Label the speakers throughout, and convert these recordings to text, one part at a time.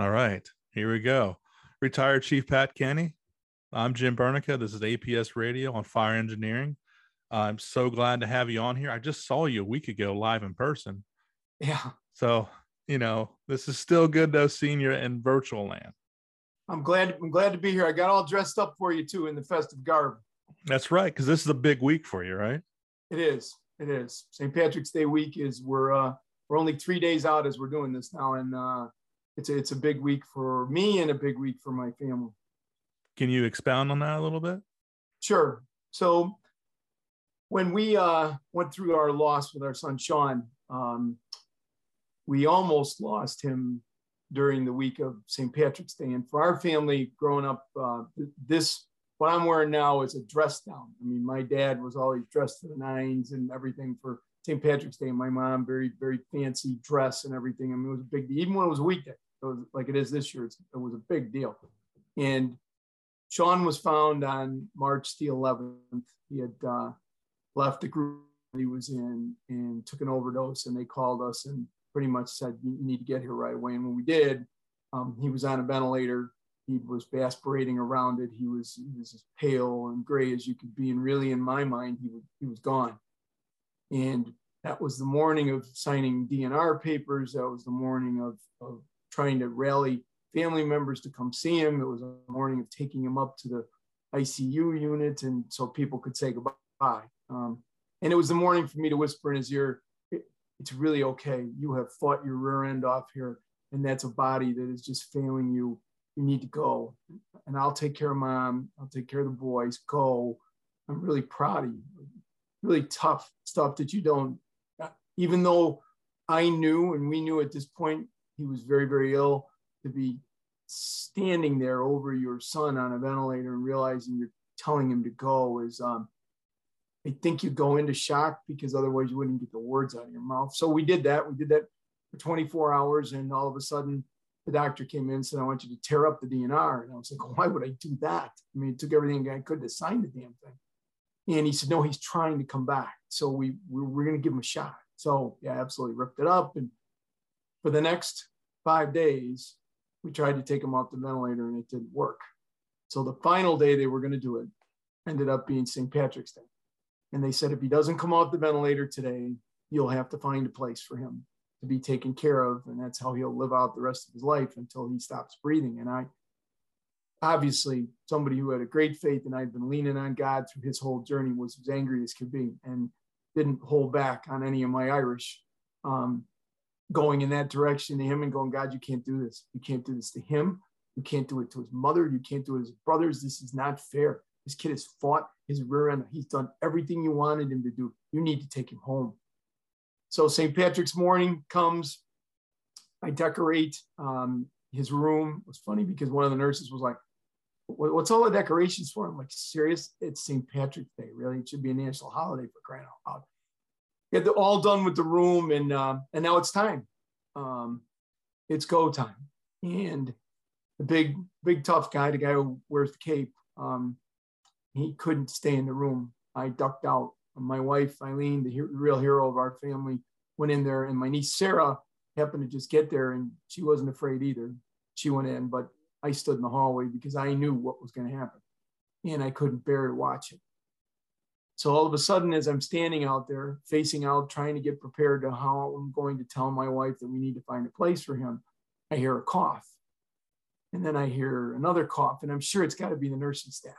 Speaker 1: All right, here we go. Retired Chief Pat Kenny. I'm Jim Bernica. This is APS Radio on fire engineering. I'm so glad to have you on here. I just saw you a week ago live in person.
Speaker 2: Yeah.
Speaker 1: So, you know, this is still good though seeing you in virtual land.
Speaker 2: I'm glad I'm glad to be here. I got all dressed up for you too in the festive garb.
Speaker 1: That's right, because this is a big week for you, right?
Speaker 2: It is. It is. St. Patrick's Day week is we're uh we're only three days out as we're doing this now. And uh it's a, it's a big week for me and a big week for my family.
Speaker 1: Can you expound on that a little bit?
Speaker 2: Sure. So when we uh, went through our loss with our son Sean, um, we almost lost him during the week of St. Patrick's Day. And for our family growing up, uh, this what I'm wearing now is a dress down. I mean, my dad was always dressed to the nines and everything for St. Patrick's Day. My mom, very, very fancy dress and everything. I mean, it was a big deal. Even when it was a weekday, it was like it is this year, it was a big deal. And Sean was found on March the 11th. He had uh, left the group he was in and took an overdose, and they called us and pretty much said, You need to get here right away. And when we did, um, he was on a ventilator. He was aspirating around it. He was, he was as pale and gray as you could be. And really, in my mind, he was, he was gone. And that was the morning of signing DNR papers. That was the morning of, of trying to rally family members to come see him. It was a morning of taking him up to the ICU unit, and so people could say goodbye. Um, and it was the morning for me to whisper in his ear, "It's really okay. You have fought your rear end off here, and that's a body that is just failing you. You need to go, and I'll take care of mom. I'll take care of the boys. Go. I'm really proud of you. Really tough stuff that you don't. Even though I knew, and we knew at this point, he was very, very ill to be standing there over your son on a ventilator and realizing you're telling him to go is um, I think you go into shock because otherwise you wouldn't get the words out of your mouth. So we did that. We did that for 24 hours, and all of a sudden the doctor came in and said, "I want you to tear up the DNR." And I was like, "Why would I do that?" I mean, it took everything I could to sign the damn thing. And he said, "No, he's trying to come back, so we, we we're going to give him a shot." So yeah, absolutely ripped it up. And for the next five days, we tried to take him off the ventilator and it didn't work. So the final day they were going to do it ended up being St. Patrick's Day. And they said, if he doesn't come off the ventilator today, you'll have to find a place for him to be taken care of. And that's how he'll live out the rest of his life until he stops breathing. And I, obviously, somebody who had a great faith and I'd been leaning on God through his whole journey was as angry as could be and didn't hold back on any of my Irish. Um, going in that direction to him and going, God, you can't do this. You can't do this to him. You can't do it to his mother. You can't do it to his brothers. This is not fair. This kid has fought his rear end. He's done everything you wanted him to do. You need to take him home. So St. Patrick's morning comes. I decorate um, his room. It was funny because one of the nurses was like, What's all the decorations for? I'm like, serious? It's St. Patrick's Day. Really? It should be a national holiday for crying out loud get the, all done with the room, and uh, and now it's time. Um, it's go time. And the big, big tough guy, the guy who wears the cape, um, he couldn't stay in the room. I ducked out. My wife Eileen, the, the real hero of our family, went in there, and my niece Sarah happened to just get there, and she wasn't afraid either. She went in, but I stood in the hallway because I knew what was going to happen, and I couldn't bear to watch it. So all of a sudden, as I'm standing out there, facing out, trying to get prepared to how I'm going to tell my wife that we need to find a place for him, I hear a cough. And then I hear another cough, and I'm sure it's got to be the nursing staff.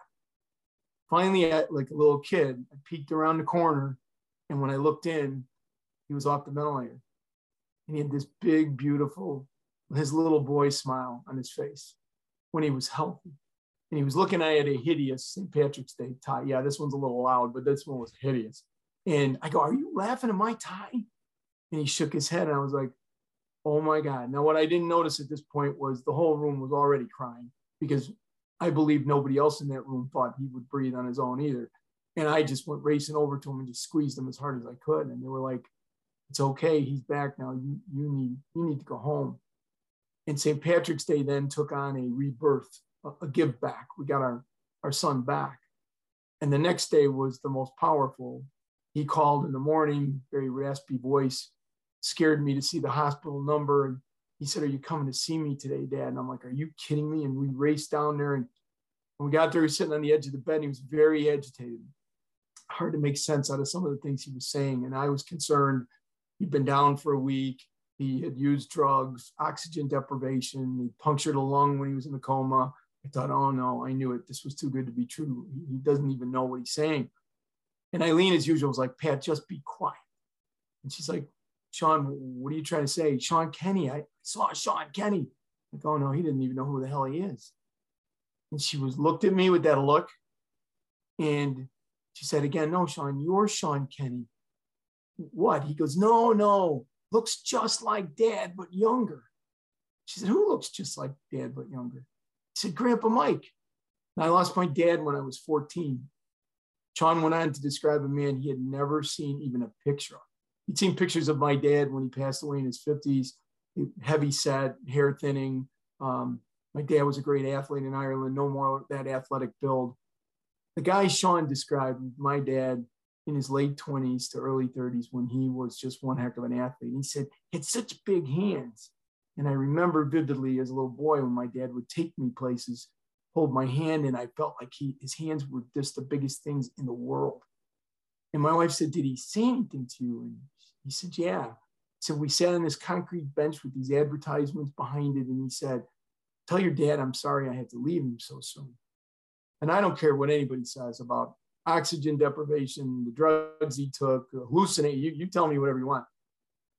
Speaker 2: Finally, like a little kid, I peeked around the corner, and when I looked in, he was off the ventilator. And he had this big, beautiful, his little boy smile on his face when he was healthy and he was looking at a hideous St. Patrick's Day tie. Yeah, this one's a little loud, but this one was hideous. And I go, Are you laughing at my tie? And he shook his head, and I was like, Oh my God. Now, what I didn't notice at this point was the whole room was already crying because I believe nobody else in that room thought he would breathe on his own either. And I just went racing over to him and just squeezed him as hard as I could. And they were like, It's okay. He's back now. You, you, need, you need to go home. And St. Patrick's Day then took on a rebirth a give back. We got our, our son back. And the next day was the most powerful. He called in the morning, very raspy voice, scared me to see the hospital number. And he said, Are you coming to see me today, Dad? And I'm like, Are you kidding me? And we raced down there. And when we got there, he was sitting on the edge of the bed. And he was very agitated. Hard to make sense out of some of the things he was saying. And I was concerned. He'd been down for a week. He had used drugs, oxygen deprivation. He punctured a lung when he was in a coma. I thought, oh no, I knew it. This was too good to be true. He doesn't even know what he's saying. And Eileen, as usual, was like, Pat, just be quiet. And she's like, Sean, what are you trying to say? Sean Kenny, I saw Sean Kenny. Like, oh no, he didn't even know who the hell he is. And she was looked at me with that look. And she said again, no, Sean, you're Sean Kenny. What? He goes, no, no, looks just like dad, but younger. She said, who looks just like dad, but younger? Said, Grandpa Mike. And I lost my dad when I was 14. Sean went on to describe a man he had never seen even a picture of he'd seen pictures of my dad when he passed away in his 50s, heavy set, hair thinning. Um, my dad was a great athlete in Ireland, no more that athletic build. The guy Sean described, my dad in his late 20s to early 30s when he was just one heck of an athlete. He said, had such big hands. And I remember vividly as a little boy when my dad would take me places, hold my hand, and I felt like he, his hands were just the biggest things in the world. And my wife said, Did he say anything to you? And he said, Yeah. So we sat on this concrete bench with these advertisements behind it. And he said, Tell your dad I'm sorry I had to leave him so soon. And I don't care what anybody says about oxygen deprivation, the drugs he took, hallucinate. You, you tell me whatever you want.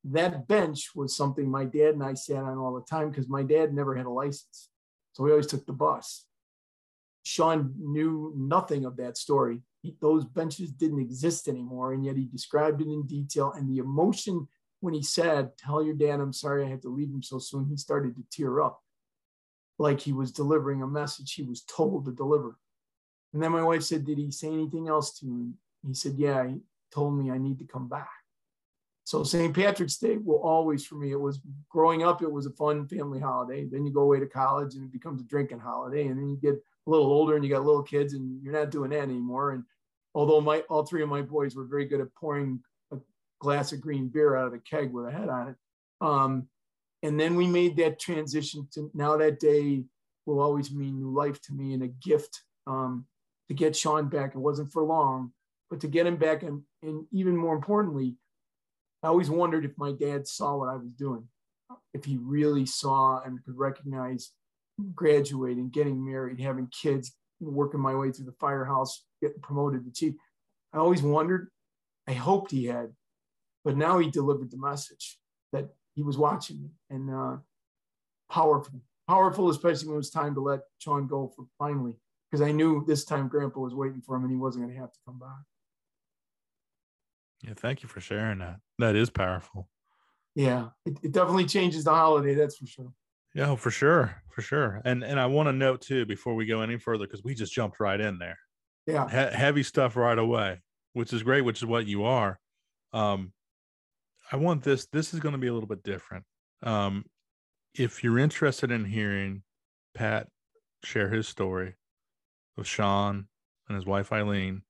Speaker 2: That bench was something my dad and I sat on all the time because my dad never had a license. So we always took the bus. Sean knew nothing of that story he, those benches didn't exist anymore. And yet he described it in detail. And the emotion when he said, Tell your dad, I'm sorry I had to leave him so soon, he started to tear up like he was delivering a message he was told to deliver. And then my wife said, Did he say anything else to you? He said, Yeah, he told me I need to come back. So St. Patrick's Day will always, for me, it was growing up, it was a fun family holiday. Then you go away to college and it becomes a drinking holiday. And then you get a little older and you got little kids and you're not doing that anymore. And although my all three of my boys were very good at pouring a glass of green beer out of the keg with a head on it. Um, and then we made that transition to now that day will always mean new life to me and a gift um, to get Sean back. It wasn't for long, but to get him back and, and even more importantly, I always wondered if my dad saw what I was doing, if he really saw and could recognize graduating, getting married, having kids, working my way through the firehouse, getting promoted to chief. I always wondered, I hoped he had, but now he delivered the message that he was watching me and uh, powerful, powerful, especially when it was time to let Sean go for finally, because I knew this time Grandpa was waiting for him and he wasn't going to have to come back.
Speaker 1: Yeah, thank you for sharing that. That is powerful.
Speaker 2: Yeah, it, it definitely changes the holiday, that's for sure.
Speaker 1: Yeah, for sure, for sure. And and I want to note too before we go any further because we just jumped right in there.
Speaker 2: Yeah,
Speaker 1: he- heavy stuff right away, which is great, which is what you are. Um, I want this. This is going to be a little bit different. Um, if you're interested in hearing Pat share his story of Sean and his wife Eileen,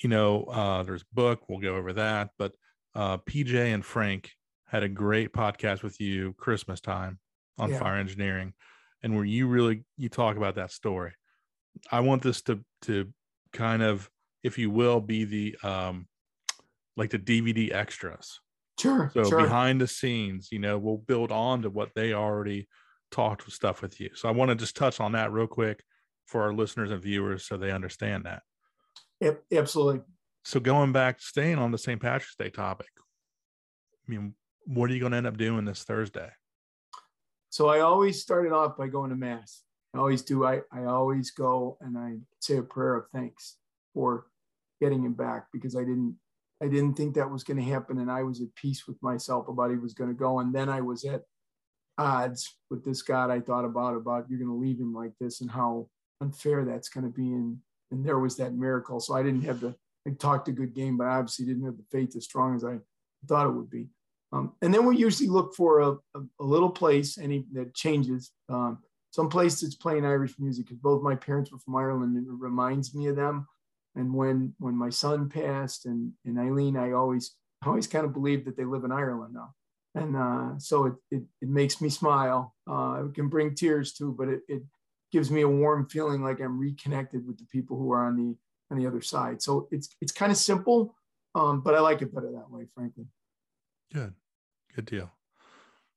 Speaker 1: you know, uh, there's book. We'll go over that, but uh, PJ and Frank had a great podcast with you Christmas time on yeah. fire engineering and where you really you talk about that story. I want this to to kind of if you will be the um like the dvd extras.
Speaker 2: Sure
Speaker 1: so
Speaker 2: sure.
Speaker 1: behind the scenes you know we'll build on to what they already talked with stuff with you. So i want to just touch on that real quick for our listeners and viewers so they understand that.
Speaker 2: Yep absolutely
Speaker 1: so going back staying on the st patrick's day topic i mean what are you going to end up doing this thursday
Speaker 2: so I always started off by going to mass. I always do. I, I always go and I say a prayer of thanks for getting him back because I didn't I didn't think that was going to happen and I was at peace with myself about he was going to go and then I was at odds with this God I thought about about you're going to leave him like this and how unfair that's going to be and and there was that miracle so I didn't have the I talked a good game but I obviously didn't have the faith as strong as I thought it would be um, and then we usually look for a, a, a little place any that changes. Um, some place that's playing Irish music because both my parents were from Ireland and it reminds me of them. And when when my son passed and, and Eileen, I always I always kind of believe that they live in Ireland now. and uh, so it, it, it makes me smile. Uh, it can bring tears too, but it, it gives me a warm feeling like I'm reconnected with the people who are on the the other side. So it's it's kind of simple, um, but I like it better that way, frankly.
Speaker 1: Good, good deal.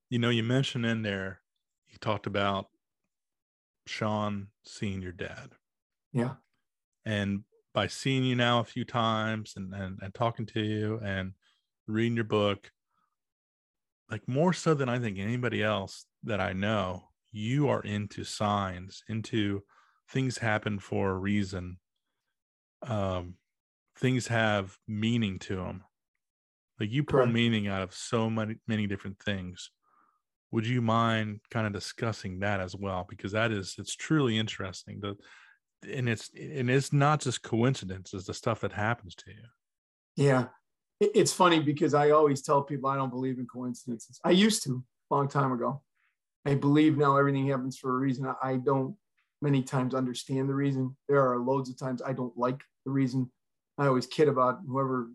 Speaker 1: You know, you mentioned in there, you talked about Sean seeing your dad.
Speaker 2: Yeah.
Speaker 1: And by seeing you now a few times and, and, and talking to you and reading your book, like more so than I think anybody else that I know, you are into signs, into things happen for a reason. Um, things have meaning to them. Like you pull Correct. meaning out of so many many different things. Would you mind kind of discussing that as well? Because that is it's truly interesting. The and it's and it's not just coincidences, the stuff that happens to you.
Speaker 2: Yeah. It's funny because I always tell people I don't believe in coincidences. I used to a long time ago. I believe now everything happens for a reason. I don't many times understand the reason. There are loads of times I don't like the reason. I always kid about whoever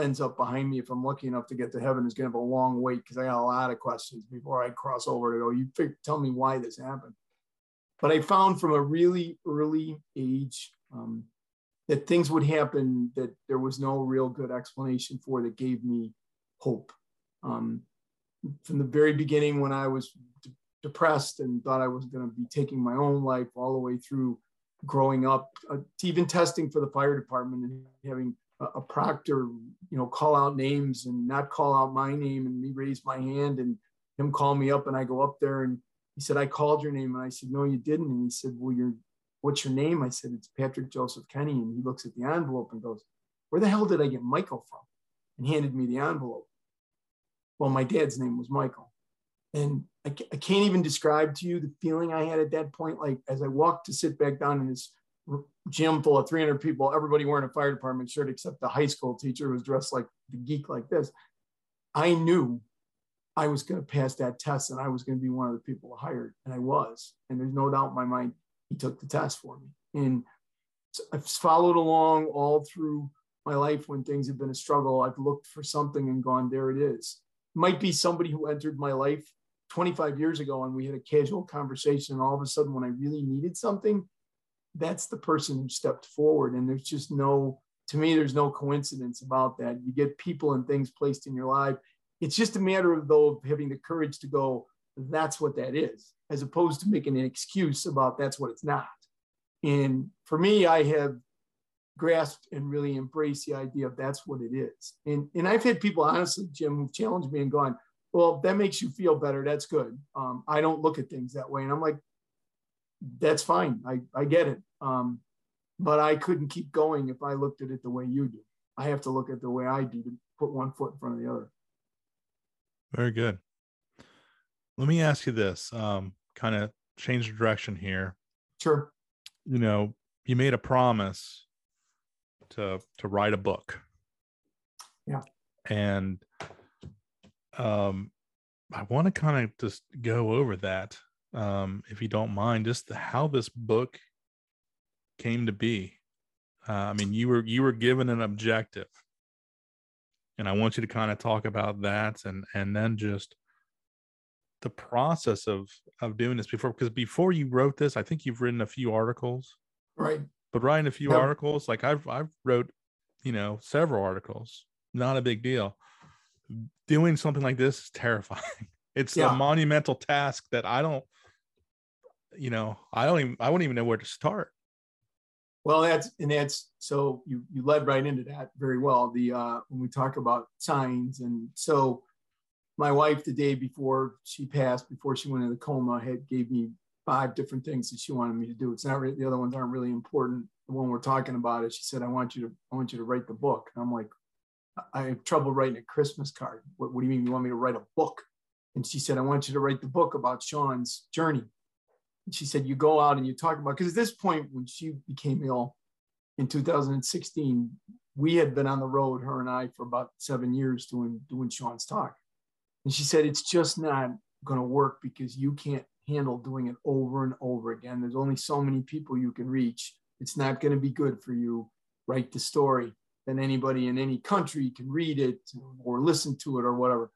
Speaker 2: ends up behind me if I'm lucky enough to get to heaven is going to have a long wait because I got a lot of questions before I cross over to go. You figure, tell me why this happened. But I found from a really early age um, that things would happen that there was no real good explanation for that gave me hope. Um, from the very beginning, when I was depressed and thought I was going to be taking my own life, all the way through growing up, uh, even testing for the fire department and having a proctor, you know, call out names and not call out my name and me raise my hand and him call me up and I go up there and he said, I called your name. And I said, no, you didn't. And he said, well, you're, what's your name? I said, it's Patrick Joseph Kenny. And he looks at the envelope and goes, where the hell did I get Michael from? And handed me the envelope. Well, my dad's name was Michael. And I, I can't even describe to you the feeling I had at that point. Like as I walked to sit back down in this gym full of 300 people, everybody wearing a fire department shirt except the high school teacher who was dressed like the geek like this. I knew I was going to pass that test and I was going to be one of the people hired. And I was. And there's no doubt in my mind he took the test for me. And I've followed along all through my life when things have been a struggle. I've looked for something and gone, there it is. Might be somebody who entered my life 25 years ago and we had a casual conversation. And all of a sudden, when I really needed something, that's the person who stepped forward. And there's just no, to me, there's no coincidence about that. You get people and things placed in your life. It's just a matter of though having the courage to go, that's what that is, as opposed to making an excuse about that's what it's not. And for me, I have grasped and really embraced the idea of that's what it is. And, and I've had people, honestly, Jim, who've challenged me and gone, well, that makes you feel better. That's good. Um, I don't look at things that way. And I'm like, that's fine. I, I get it. Um, but I couldn't keep going if I looked at it the way you do. I have to look at the way I do to put one foot in front of the other.
Speaker 1: Very good. Let me ask you this, um, kind of change the direction here.
Speaker 2: Sure.
Speaker 1: You know, you made a promise to to write a book.
Speaker 2: Yeah.
Speaker 1: And um I want to kind of just go over that um, if you don't mind, just the, how this book came to be. Uh, I mean, you were you were given an objective, and I want you to kind of talk about that, and and then just the process of of doing this before. Because before you wrote this, I think you've written a few articles,
Speaker 2: right?
Speaker 1: But writing a few yep. articles, like I've I've wrote, you know, several articles, not a big deal. Doing something like this is terrifying. It's yeah. a monumental task that I don't you know, I don't even I wouldn't even know where to start.
Speaker 2: Well, that's and that's so you you led right into that very well. The uh when we talk about signs and so my wife the day before she passed, before she went into the coma, had gave me five different things that she wanted me to do. It's not really the other ones aren't really important. The one we're talking about is she said, I want you to I want you to write the book. And I'm like, I have trouble writing a Christmas card. What, what do you mean? You want me to write a book? And she said, I want you to write the book about Sean's journey. And she said you go out and you talk about because at this point when she became ill in 2016 we had been on the road her and i for about seven years doing doing sean's talk. And she said it's just not going to work because you can't handle doing it over and over again. There's only so many people you can reach. It's not going to be good for you. Write the story then anybody in any country can read it or listen to it or whatever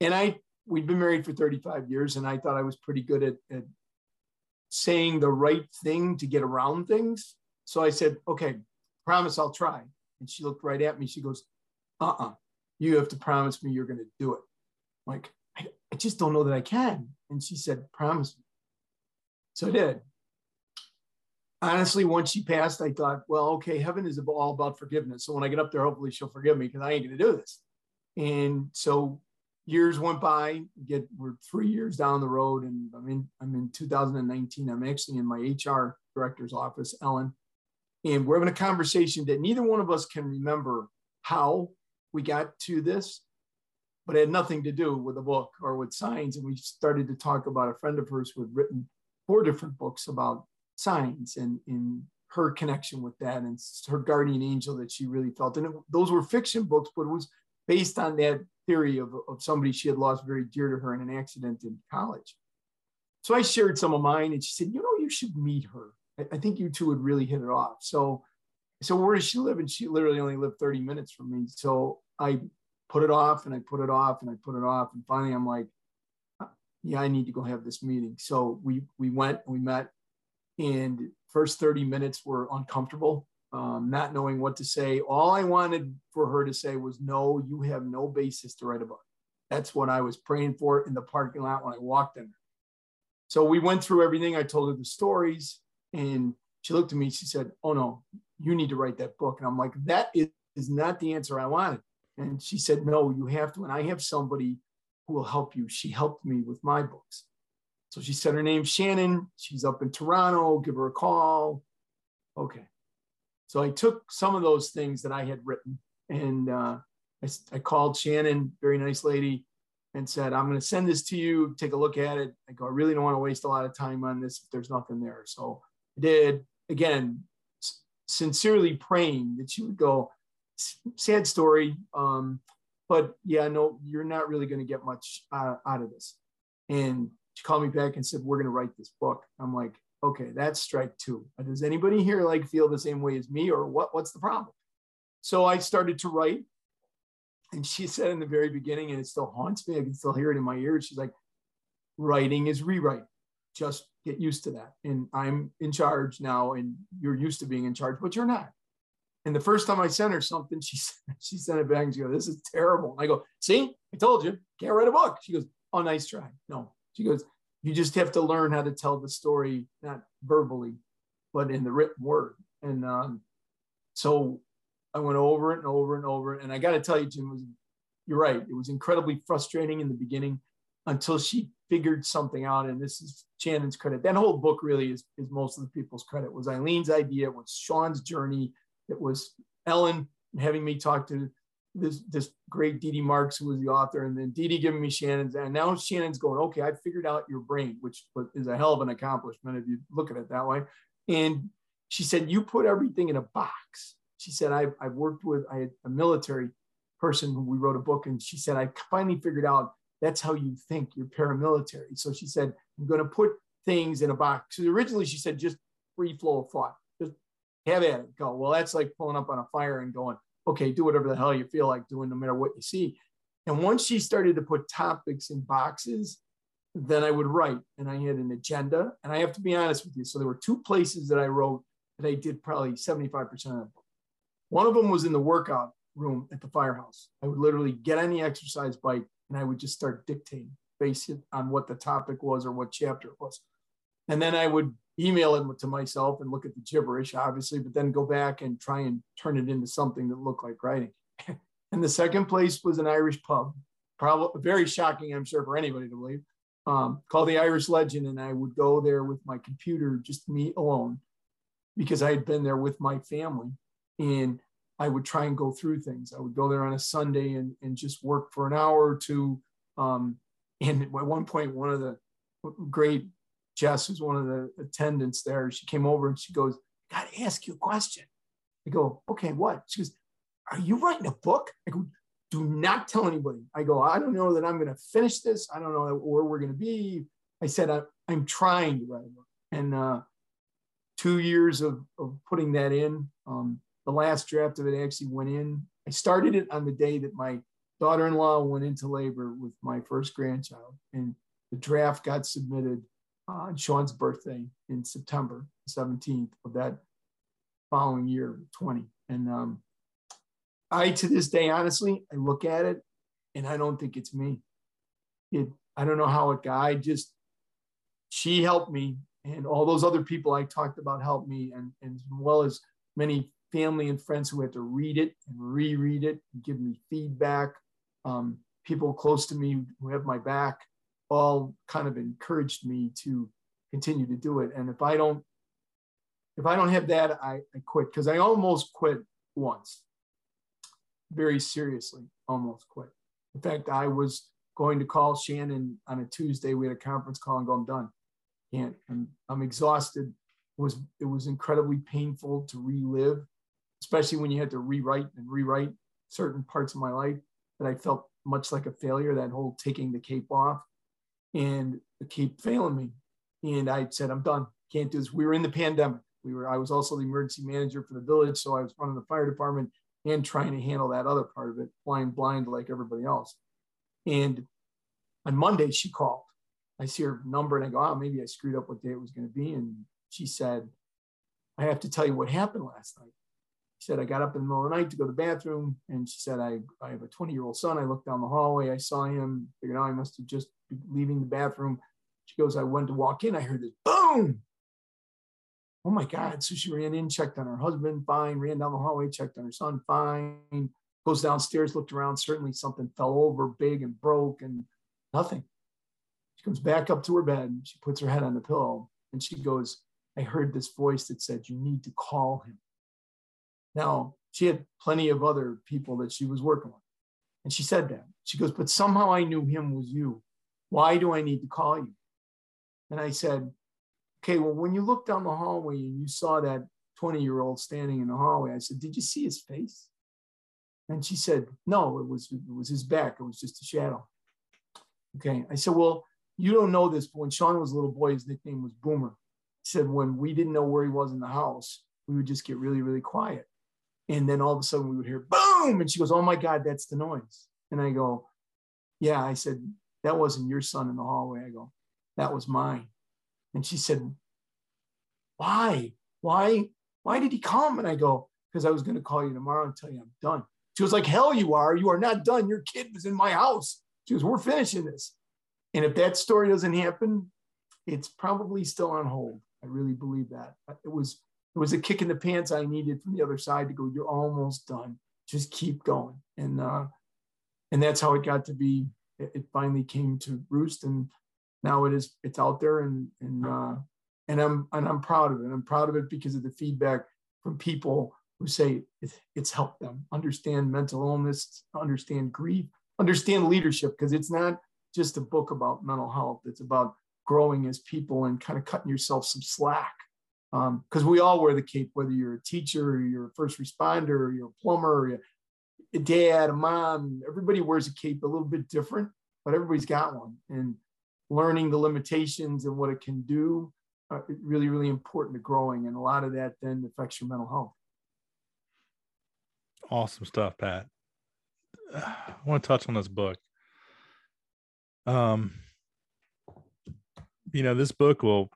Speaker 2: and I we'd been married for 35 years, and I thought I was pretty good at, at saying the right thing to get around things. So I said, okay, promise I'll try. And she looked right at me. She goes, uh-uh, you have to promise me you're going to do it. I'm like, I, I just don't know that I can. And she said, promise me. So I did. Honestly, once she passed, I thought, well, okay, heaven is all about forgiveness. So when I get up there, hopefully she'll forgive me because I ain't going to do this. And so years went by. Get we're three years down the road, and I'm in I'm in 2019. I'm actually in my HR director's office, Ellen, and we're having a conversation that neither one of us can remember how we got to this, but it had nothing to do with a book or with signs. And we started to talk about a friend of hers who had written four different books about signs and in her connection with that and her guardian angel that she really felt. And it, those were fiction books, but it was based on that theory of, of somebody she had lost very dear to her in an accident in college. So I shared some of mine and she said, you know, you should meet her. I, I think you two would really hit it off. So, so where does she live? And she literally only lived 30 minutes from me. So I put it off and I put it off and I put it off. And finally I'm like, uh, yeah, I need to go have this meeting. So we, we went, we met and first 30 minutes were uncomfortable um, not knowing what to say. All I wanted for her to say was, No, you have no basis to write a book. That's what I was praying for in the parking lot when I walked in. So we went through everything. I told her the stories, and she looked at me. She said, Oh, no, you need to write that book. And I'm like, That is, is not the answer I wanted. And she said, No, you have to. And I have somebody who will help you. She helped me with my books. So she said her name's Shannon. She's up in Toronto. Give her a call. Okay. So I took some of those things that I had written and uh, I, I, called Shannon, very nice lady, and said, I'm going to send this to you. Take a look at it. I go, I really don't want to waste a lot of time on this if there's nothing there. So I did. Again, sincerely praying that she would go, sad story. Um, but yeah, no, you're not really going to get much uh, out of this. And she called me back and said, We're going to write this book. I'm like, okay, that's strike two. Uh, does anybody here like feel the same way as me or what, what's the problem? So I started to write and she said in the very beginning, and it still haunts me, I can still hear it in my ears. She's like, writing is rewrite. Just get used to that. And I'm in charge now, and you're used to being in charge, but you're not. And the first time I sent her something, she she sent it back and she goes, This is terrible. And I go, See, I told you, can't write a book. She goes, Oh, nice try. No. She goes, you just have to learn how to tell the story not verbally but in the written word. And um, so i went over it and over and over. And i got to tell you jim was you're right. It was incredibly frustrating in the beginning until she figured something out. And this is shannon's credit. That whole book really is, is most of the people's credit. It was eileen's idea. It was sean's journey. It was ellen having me talk to this this great Dee Dee Marks, who was the author, and then Dee Dee giving me Shannon's, and now Shannon's going, okay, I figured out your brain, which is a hell of an accomplishment if you look at it that way. And she said, you put everything in a box. She said, I've, I've worked with I had a military person who we wrote a book, and she said, I finally figured out that's how you think. You're paramilitary. So she said, I'm going to put things in a box. So originally she said, just free flow of thought, just have at it, go. Well, that's like pulling up on a fire and going, okay, do whatever the hell you feel like doing, no matter what you see. And once she started to put topics in boxes, then I would write and I had an agenda. And I have to be honest with you. So there were two places that I wrote that I did probably 75% of. One of them was in the workout room at the firehouse. I would literally get on the exercise bike and I would just start dictating based on what the topic was or what chapter it was. And then I would email it to myself and look at the gibberish, obviously, but then go back and try and turn it into something that looked like writing. and the second place was an Irish pub, probably very shocking, I'm sure, for anybody to believe, um, called the Irish Legend. And I would go there with my computer, just me alone, because I had been there with my family. And I would try and go through things. I would go there on a Sunday and, and just work for an hour or two. Um, and at one point, one of the great Jess, who's one of the attendants there, she came over and she goes, Got to ask you a question. I go, Okay, what? She goes, Are you writing a book? I go, Do not tell anybody. I go, I don't know that I'm going to finish this. I don't know where we're going to be. I said, I, am trying to write a book. And uh, two years of, of putting that in, um, the last draft of it actually went in. I started it on the day that my daughter-in-law went into labor with my first grandchild, and the draft got submitted on Sean's birthday in September 17th of that following year, 20. And um, I, to this day, honestly, I look at it and I don't think it's me. It, I don't know how it got. I just, she helped me, and all those other people I talked about helped me, and, and as well as many family and friends who had to read it and reread it and give me feedback. Um, people close to me who have my back all kind of encouraged me to continue to do it. And if I don't, if I don't have that, I, I quit because I almost quit once. Very seriously, almost quit. In fact, I was going to call Shannon on a Tuesday. We had a conference call and go, I'm done. Can't. I'm, I'm exhausted. It was it was incredibly painful to relive, especially when you had to rewrite and rewrite certain parts of my life that I felt much like a failure. That whole taking the cape off and keep failing me. And I said, I'm done. Can't do this. We were in the pandemic. We were, I was also the emergency manager for the village. So I was running the fire department and trying to handle that other part of it, flying blind like everybody else. And on Monday, she called. I see her number and I go, oh, maybe I screwed up what day it was going to be. And she said, I have to tell you what happened last night. She said, I got up in the middle of the night to go to the bathroom. And she said, I, I have a 20 year old son. I looked down the hallway. I saw him, figured oh, out I must have just been leaving the bathroom. She goes, I went to walk in. I heard this boom. Oh my God. So she ran in, checked on her husband, fine, ran down the hallway, checked on her son, fine. Goes downstairs, looked around. Certainly something fell over big and broke and nothing. She comes back up to her bed. She puts her head on the pillow and she goes, I heard this voice that said, You need to call him. Now, she had plenty of other people that she was working with. And she said that. She goes, But somehow I knew him was you. Why do I need to call you? And I said, Okay, well, when you looked down the hallway and you saw that 20 year old standing in the hallway, I said, Did you see his face? And she said, No, it was, it was his back. It was just a shadow. Okay. I said, Well, you don't know this, but when Sean was a little boy, his nickname was Boomer. He said, When we didn't know where he was in the house, we would just get really, really quiet. And then all of a sudden we would hear boom. And she goes, Oh my God, that's the noise. And I go, Yeah. I said, That wasn't your son in the hallway. I go, That was mine. And she said, Why? Why? Why did he come? And I go, Because I was going to call you tomorrow and tell you I'm done. She was like, Hell, you are. You are not done. Your kid was in my house. She goes, We're finishing this. And if that story doesn't happen, it's probably still on hold. I really believe that. It was it was a kick in the pants I needed from the other side to go, you're almost done. Just keep going. And uh, and that's how it got to be. It, it finally came to roost, and now it is. It's out there, and and uh, and I'm and I'm proud of it. I'm proud of it because of the feedback from people who say it, it's helped them understand mental illness, understand grief, understand leadership, because it's not just a book about mental health. It's about growing as people and kind of cutting yourself some slack because um, we all wear the cape, whether you're a teacher, or you're a first responder, or you're a plumber, or a dad, a mom. Everybody wears a cape a little bit different, but everybody's got one. And learning the limitations and what it can do, uh, really, really important to growing. And a lot of that then affects your mental health.
Speaker 1: Awesome stuff, Pat. I want to touch on this book. Um, you know, this book will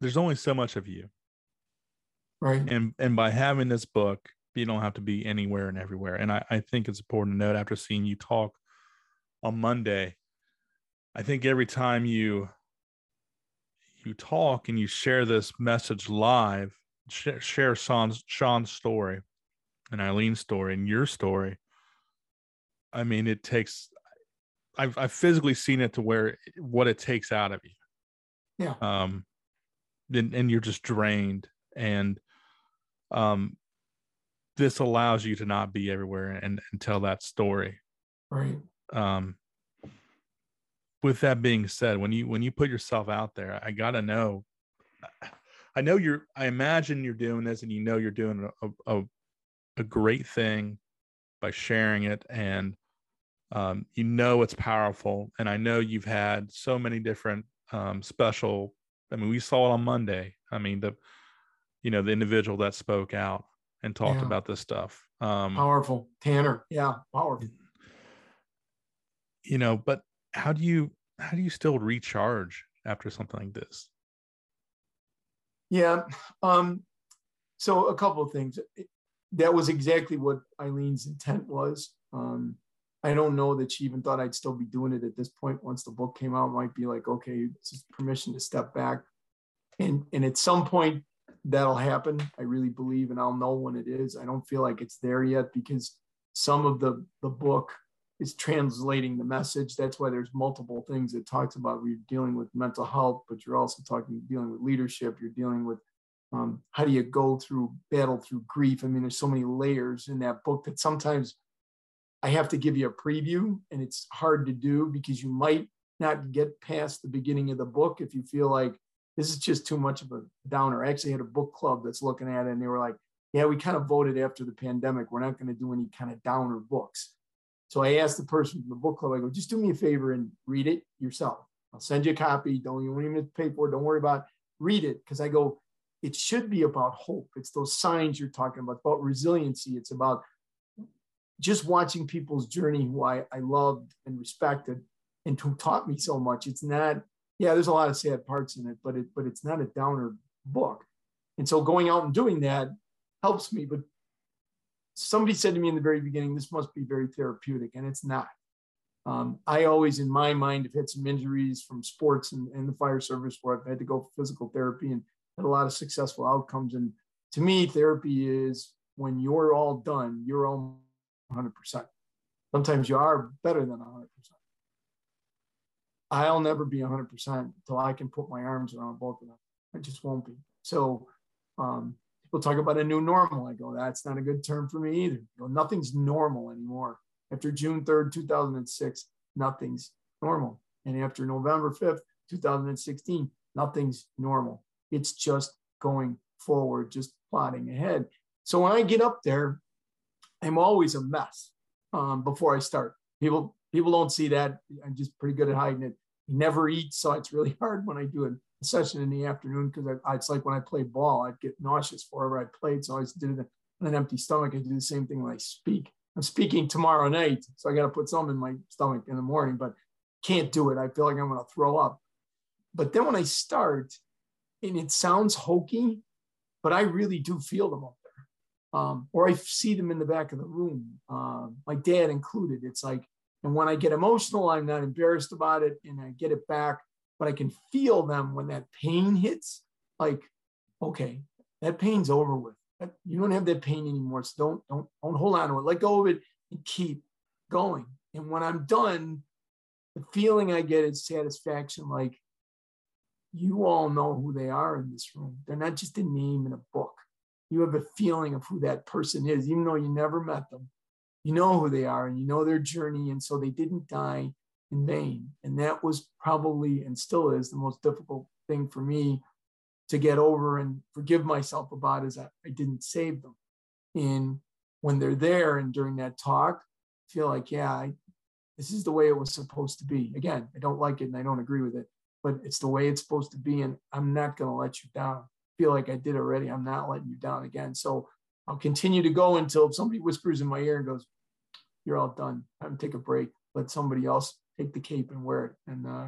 Speaker 1: there's only so much of you.
Speaker 2: Right.
Speaker 1: And and by having this book, you don't have to be anywhere and everywhere. And I, I think it's important to note after seeing you talk on Monday, I think every time you you talk and you share this message live, share, share Sean's Sean's story and Eileen's story and your story. I mean, it takes I've I've physically seen it to where what it takes out of you.
Speaker 2: Yeah.
Speaker 1: Um, and, and you're just drained. And um this allows you to not be everywhere and, and tell that story.
Speaker 2: Right.
Speaker 1: Um with that being said when you when you put yourself out there i gotta know i know you're i imagine you're doing this and you know you're doing a, a, a great thing by sharing it and um, you know it's powerful. And i know you've had so many different um, special I mean, we saw it on Monday. I mean, the you know the individual that spoke out and talked yeah. about this stuff.
Speaker 2: Um, powerful Tanner. Yeah, powerful.
Speaker 1: You know, but how do you how do you still recharge after something like this?
Speaker 2: Yeah. Um, so a couple of things. That was exactly what Eileen's intent was. Um, I don't know that she even thought I'd still be doing it at this point. Once the book came out, might be like, okay, permission to step back. And and at some point that'll happen. I really believe, and I'll know when it is. I don't feel like it's there yet because some of the the book is translating the message. That's why there's multiple things it talks about. We're dealing with mental health, but you're also talking dealing with leadership. You're dealing with um, how do you go through battle through grief. I mean, there's so many layers in that book that sometimes I have to give you a preview, and it's hard to do because you might not get past the beginning of the book if you feel like this is just too much of a downer. I actually had a book club that's looking at it, and they were like, "Yeah, we kind of voted after the pandemic. We're not going to do any kind of downer books." So I asked the person from the book club, I go, "Just do me a favor and read it yourself. I'll send you a copy. Don't you even pay for it. Don't worry about it. read it." Because I go, it should be about hope. It's those signs you're talking about, about resiliency. It's about just watching people's journey who I, I loved and respected and who taught me so much. It's not, yeah, there's a lot of sad parts in it, but it but it's not a downer book. And so going out and doing that helps me. But somebody said to me in the very beginning, this must be very therapeutic, and it's not. Um, I always, in my mind, have had some injuries from sports and, and the fire service where I've had to go for physical therapy and had a lot of successful outcomes. And to me, therapy is when you're all done, you're all 100%. Sometimes you are better than 100%. I'll never be 100% until I can put my arms around both of them. I just won't be. So um, people talk about a new normal. I go, that's not a good term for me either. Know, nothing's normal anymore. After June 3rd, 2006, nothing's normal. And after November 5th, 2016, nothing's normal. It's just going forward, just plodding ahead. So when I get up there, I'm always a mess um, before I start. People people don't see that. I'm just pretty good at hiding it. I never eat, so it's really hard when I do a session in the afternoon because it's like when I played ball, I'd get nauseous wherever I played. So I always did it on an empty stomach. I do the same thing when I speak. I'm speaking tomorrow night, so I got to put some in my stomach in the morning, but can't do it. I feel like I'm going to throw up. But then when I start, and it sounds hokey, but I really do feel up there. Um, or I see them in the back of the room, uh, my dad included. It's like, and when I get emotional, I'm not embarrassed about it and I get it back, but I can feel them when that pain hits. Like, okay, that pain's over with. You don't have that pain anymore. So don't, don't, don't hold on to it. Let go of it and keep going. And when I'm done, the feeling I get is satisfaction like you all know who they are in this room. They're not just a name in a book. You have a feeling of who that person is, even though you never met them. You know who they are and you know their journey. And so they didn't die in vain. And that was probably and still is the most difficult thing for me to get over and forgive myself about is that I didn't save them. And when they're there and during that talk, I feel like, yeah, I, this is the way it was supposed to be. Again, I don't like it and I don't agree with it but it's the way it's supposed to be. And I'm not going to let you down. Feel like I did already. I'm not letting you down again. So I'll continue to go until somebody whispers in my ear and goes, You're all done. Have to take a break. Let somebody else take the cape and wear it. And uh,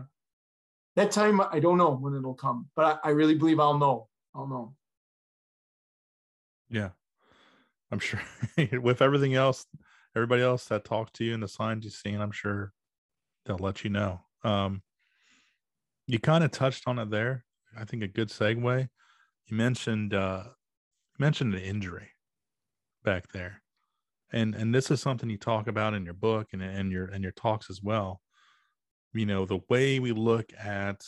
Speaker 2: that time, I don't know when it'll come, but I, I really believe I'll know. I'll know.
Speaker 1: Yeah. I'm sure with everything else, everybody else that talked to you and the signs you've seen, I'm sure they'll let you know. Um, you kind of touched on it there. I think a good segue. You mentioned uh, mentioned an injury back there, and and this is something you talk about in your book and and your and your talks as well. You know the way we look at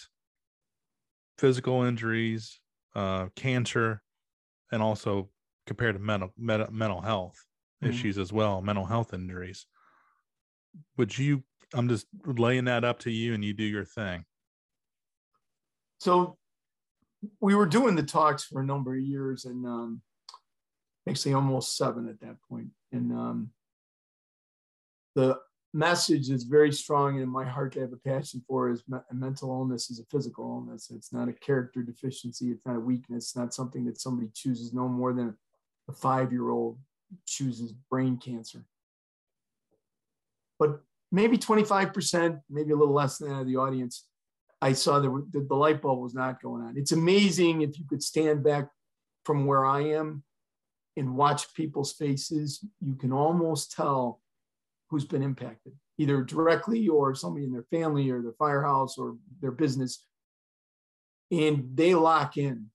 Speaker 1: physical injuries, uh, cancer, and also compared to mental mental, mental health mm-hmm. issues as well, mental health injuries. Would you? I'm just laying that up to you, and you do your thing
Speaker 2: so we were doing the talks for a number of years and um, actually almost seven at that point. And um, the message is very strong in my heart to have a passion for is me- mental illness is a physical illness. It's not a character deficiency. It's not a weakness. It's not something that somebody chooses no more than a five year old chooses brain cancer. But maybe 25%, maybe a little less than that of the audience, I saw the, the, the light bulb was not going on. It's amazing if you could stand back from where I am and watch people's faces, you can almost tell who's been impacted, either directly or somebody in their family or their firehouse or their business. And they lock in.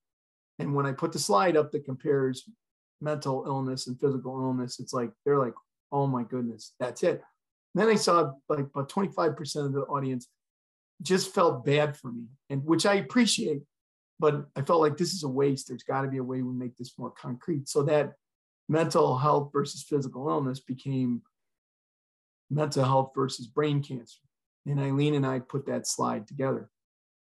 Speaker 2: And when I put the slide up that compares mental illness and physical illness, it's like they're like, oh my goodness, that's it. And then I saw like about 25% of the audience just felt bad for me, and which I appreciate but I felt like this is a waste. There's got to be a way we make this more concrete. So that mental health versus physical illness became mental health versus brain cancer. And Eileen and I put that slide together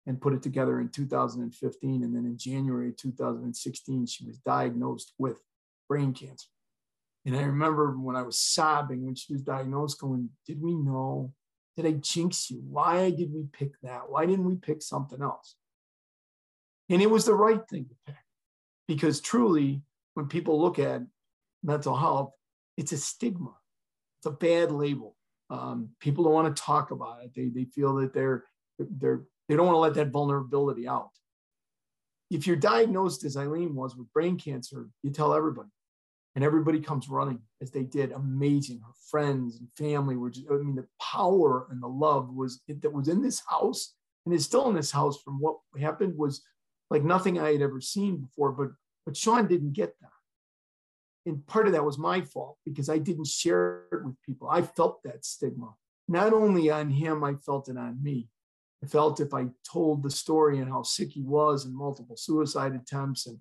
Speaker 2: and put it together in 2015. And then in January 2016, she was diagnosed with brain cancer. And I remember when I was sobbing when she was diagnosed, going, Did we know? Did I jinx you? Why did we pick that? Why didn't we pick something else? And it was the right thing to pick because truly, when people look at mental health, it's a stigma, it's a bad label. Um, people don't want to talk about it. They, they feel that they're, they're, they don't want to let that vulnerability out. If you're diagnosed as Eileen was with brain cancer, you tell everybody, and everybody comes running as they did. Amazing. Her friends and family were just, I mean, the power and the love was that was in this house and is still in this house from what happened was like nothing I had ever seen before. But but Sean didn't get that. And part of that was my fault because I didn't share it with people. I felt that stigma. Not only on him, I felt it on me. I felt if I told the story and how sick he was and multiple suicide attempts and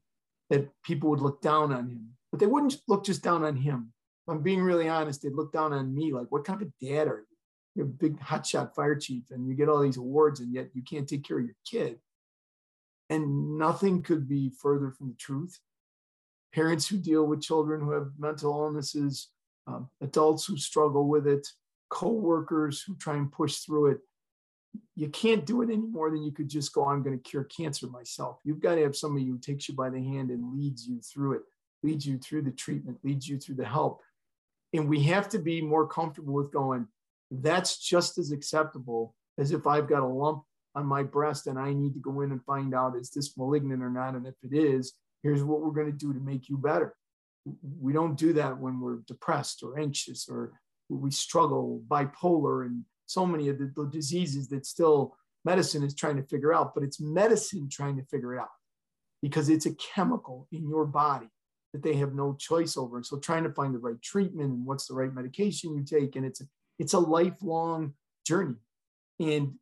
Speaker 2: that people would look down on him. But they wouldn't look just down on him. If I'm being really honest, they'd look down on me like, what kind of a dad are you? You're a big hotshot fire chief and you get all these awards and yet you can't take care of your kid. And nothing could be further from the truth. Parents who deal with children who have mental illnesses, um, adults who struggle with it, co-workers who try and push through it. You can't do it any more than you could just go, I'm going to cure cancer myself. You've got to have somebody who takes you by the hand and leads you through it, leads you through the treatment, leads you through the help. And we have to be more comfortable with going, that's just as acceptable as if I've got a lump on my breast and I need to go in and find out is this malignant or not? And if it is, here's what we're going to do to make you better. We don't do that when we're depressed or anxious or we struggle, bipolar, and so many of the, the diseases that still medicine is trying to figure out, but it's medicine trying to figure it out because it's a chemical in your body that they have no choice over. And so trying to find the right treatment and what's the right medication you take. And it's a, it's a lifelong journey. And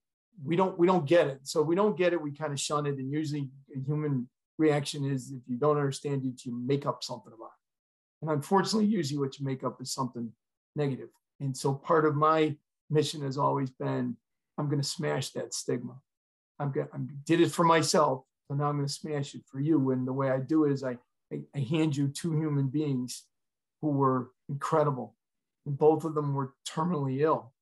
Speaker 2: we don't we don't get it. So we don't get it, we kind of shun it. And usually a human reaction is if you don't understand it, you make up something about it. And unfortunately, usually what you make up is something negative. And so part of my mission has always been I'm going to smash that stigma. I'm going I did it for myself, so now I'm going to smash it for you. And the way I do it is I, I, I hand you two human beings who were incredible. And both of them were terminally ill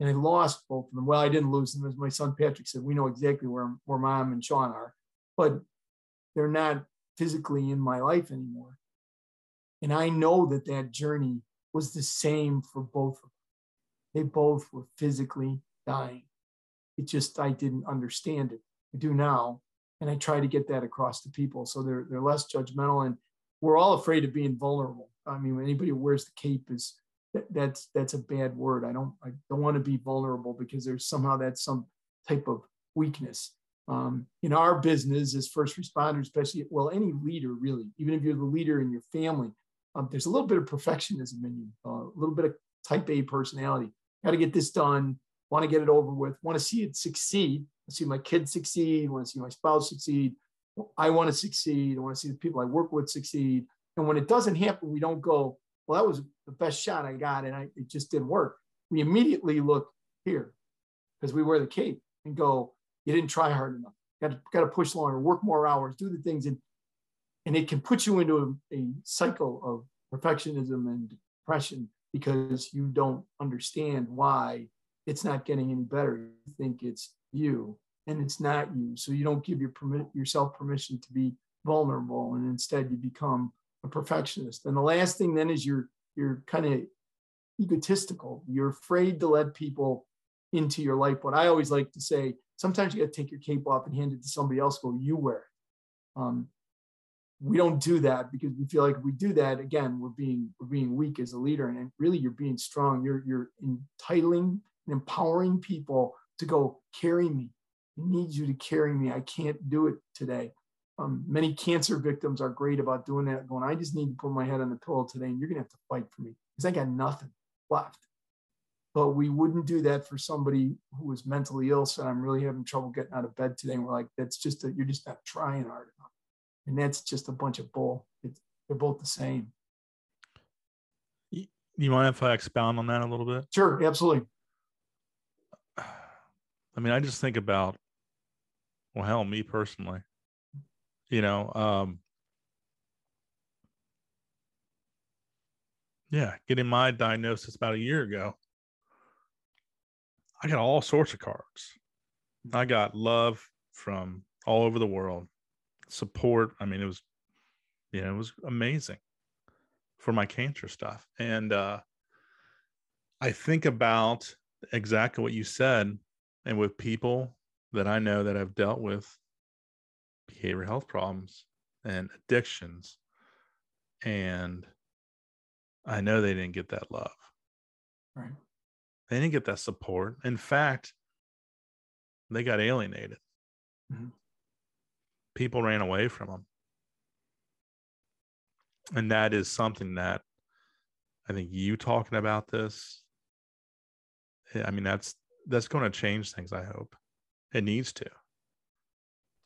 Speaker 2: and I lost both of them. Well, I didn't lose them, as my son Patrick said. We know exactly where where mom and Sean are, but they're not physically in my life anymore. And I know that that journey was the same for both of them. They both were physically dying. It just I didn't understand it. I do now, and I try to get that across to people so they're they're less judgmental. And we're all afraid of being vulnerable. I mean, anybody who wears the cape is that's that's a bad word. I don't I don't want to be vulnerable because there's somehow that's some type of weakness. Um, in our business as first responders, especially well, any leader really, even if you're the leader in your family, um, there's a little bit of perfectionism in you, uh, a little bit of type A personality. Got to get this done. Want to get it over with. Want to see it succeed. I see my kids succeed. I Want to see my spouse succeed. I want to succeed. I want to see the people I work with succeed. And when it doesn't happen, we don't go, well, that was the best shot I got, and I, it just didn't work. We immediately look here because we wear the cape and go, you didn't try hard enough. Got to, got to push longer, work more hours, do the things, and and it can put you into a, a cycle of perfectionism and depression because you don't understand why it's not getting any better. You think it's you, and it's not you. So you don't give your permit yourself permission to be vulnerable, and instead you become a perfectionist. And the last thing then is you're you're kind of egotistical. You're afraid to let people into your life. What I always like to say, sometimes you got to take your cape off and hand it to somebody else. Go, you wear it. Um, we don't do that because we feel like if we do that again, we're being we're being weak as a leader, and really you're being strong. You're you're entitling and empowering people to go carry me. I need you to carry me. I can't do it today. Um, many cancer victims are great about doing that, going, I just need to put my head on the pillow today, and you're gonna have to fight for me because I got nothing left. But we wouldn't do that for somebody who was mentally ill. So I'm really having trouble getting out of bed today. And we're like, that's just a, you're just not trying hard enough. And that's just a bunch of bull. It's, they're both the same.
Speaker 1: You mind if I expound on that a little bit?
Speaker 2: Sure, absolutely.
Speaker 1: I mean, I just think about, well, hell, me personally, you know, um, yeah, getting my diagnosis about a year ago, I got all sorts of cards. I got love from all over the world, support. I mean, it was, you know, it was amazing for my cancer stuff. And uh, I think about exactly what you said, and with people that I know that have dealt with behavioral health problems and addictions, and I know they didn't get that love.
Speaker 2: Right.
Speaker 1: They didn't get that support. In fact, they got alienated.
Speaker 2: Mhm.
Speaker 1: People ran away from them. And that is something that I think you talking about this. I mean, that's that's going to change things. I hope it needs to.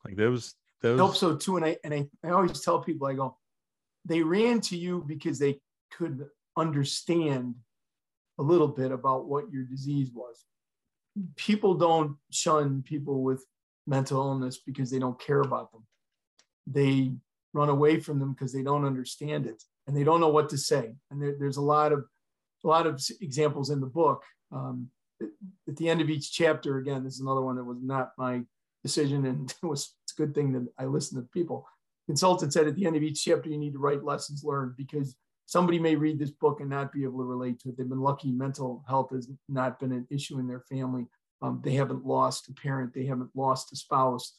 Speaker 1: Like those, those.
Speaker 2: I hope so too. And I and I, I always tell people, I go, they ran to you because they could understand a little bit about what your disease was. People don't shun people with mental illness because they don't care about them. They run away from them because they don't understand it and they don't know what to say. And there, there's a lot of a lot of examples in the book. Um, at the end of each chapter, again, this is another one that was not my decision, and it was it's a good thing that I listened to people. Consultant said at the end of each chapter, you need to write lessons learned because somebody may read this book and not be able to relate to it. They've been lucky; mental health has not been an issue in their family. Um, they haven't lost a parent, they haven't lost a spouse,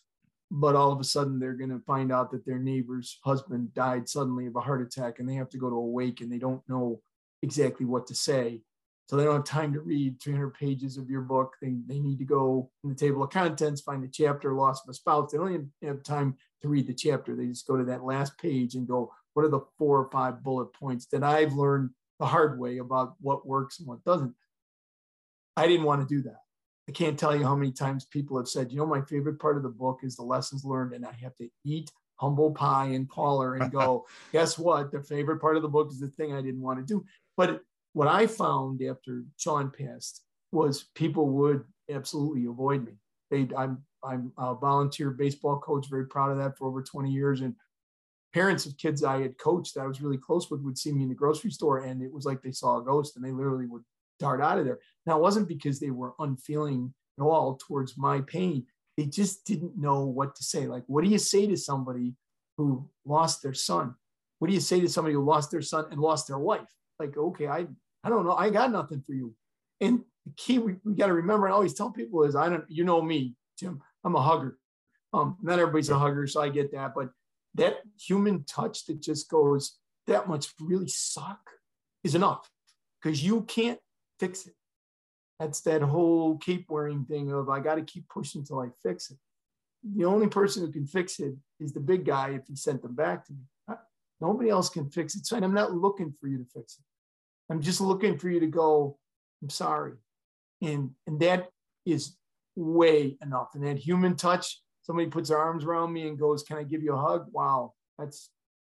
Speaker 2: but all of a sudden they're going to find out that their neighbor's husband died suddenly of a heart attack, and they have to go to a wake, and they don't know exactly what to say. So they don't have time to read 300 pages of your book. They, they need to go in the table of contents, find the chapter, loss of a spouse. They don't even have time to read the chapter. They just go to that last page and go, what are the four or five bullet points that I've learned the hard way about what works and what doesn't? I didn't want to do that. I can't tell you how many times people have said, you know, my favorite part of the book is the lessons learned, and I have to eat humble pie and call her and go, guess what? The favorite part of the book is the thing I didn't want to do. But what I found after Sean passed was people would absolutely avoid me. They, I'm, I'm a volunteer baseball coach, very proud of that for over 20 years. And parents of kids I had coached that I was really close with would see me in the grocery store and it was like they saw a ghost and they literally would dart out of there. Now, it wasn't because they were unfeeling at all towards my pain. They just didn't know what to say. Like, what do you say to somebody who lost their son? What do you say to somebody who lost their son and lost their wife? Like, okay, I, I don't know. I got nothing for you. And the key we, we got to remember, and I always tell people is, I don't, you know me, Jim, I'm a hugger. Um, not everybody's a hugger, so I get that. But that human touch that just goes, that much really suck is enough because you can't fix it. That's that whole cape wearing thing of I got to keep pushing until I fix it. The only person who can fix it is the big guy if he sent them back to me. Nobody else can fix it. So I'm not looking for you to fix it. I'm just looking for you to go, I'm sorry. And, and that is way enough. And that human touch, somebody puts their arms around me and goes, Can I give you a hug? Wow. That's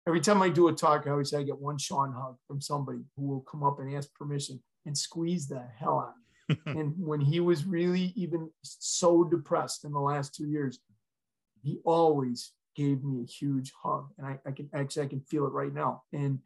Speaker 2: every time I do a talk, I always say I get one Sean hug from somebody who will come up and ask permission and squeeze the hell out of me. and when he was really even so depressed in the last two years, he always gave me a huge hug. And I, I can actually I can feel it right now. And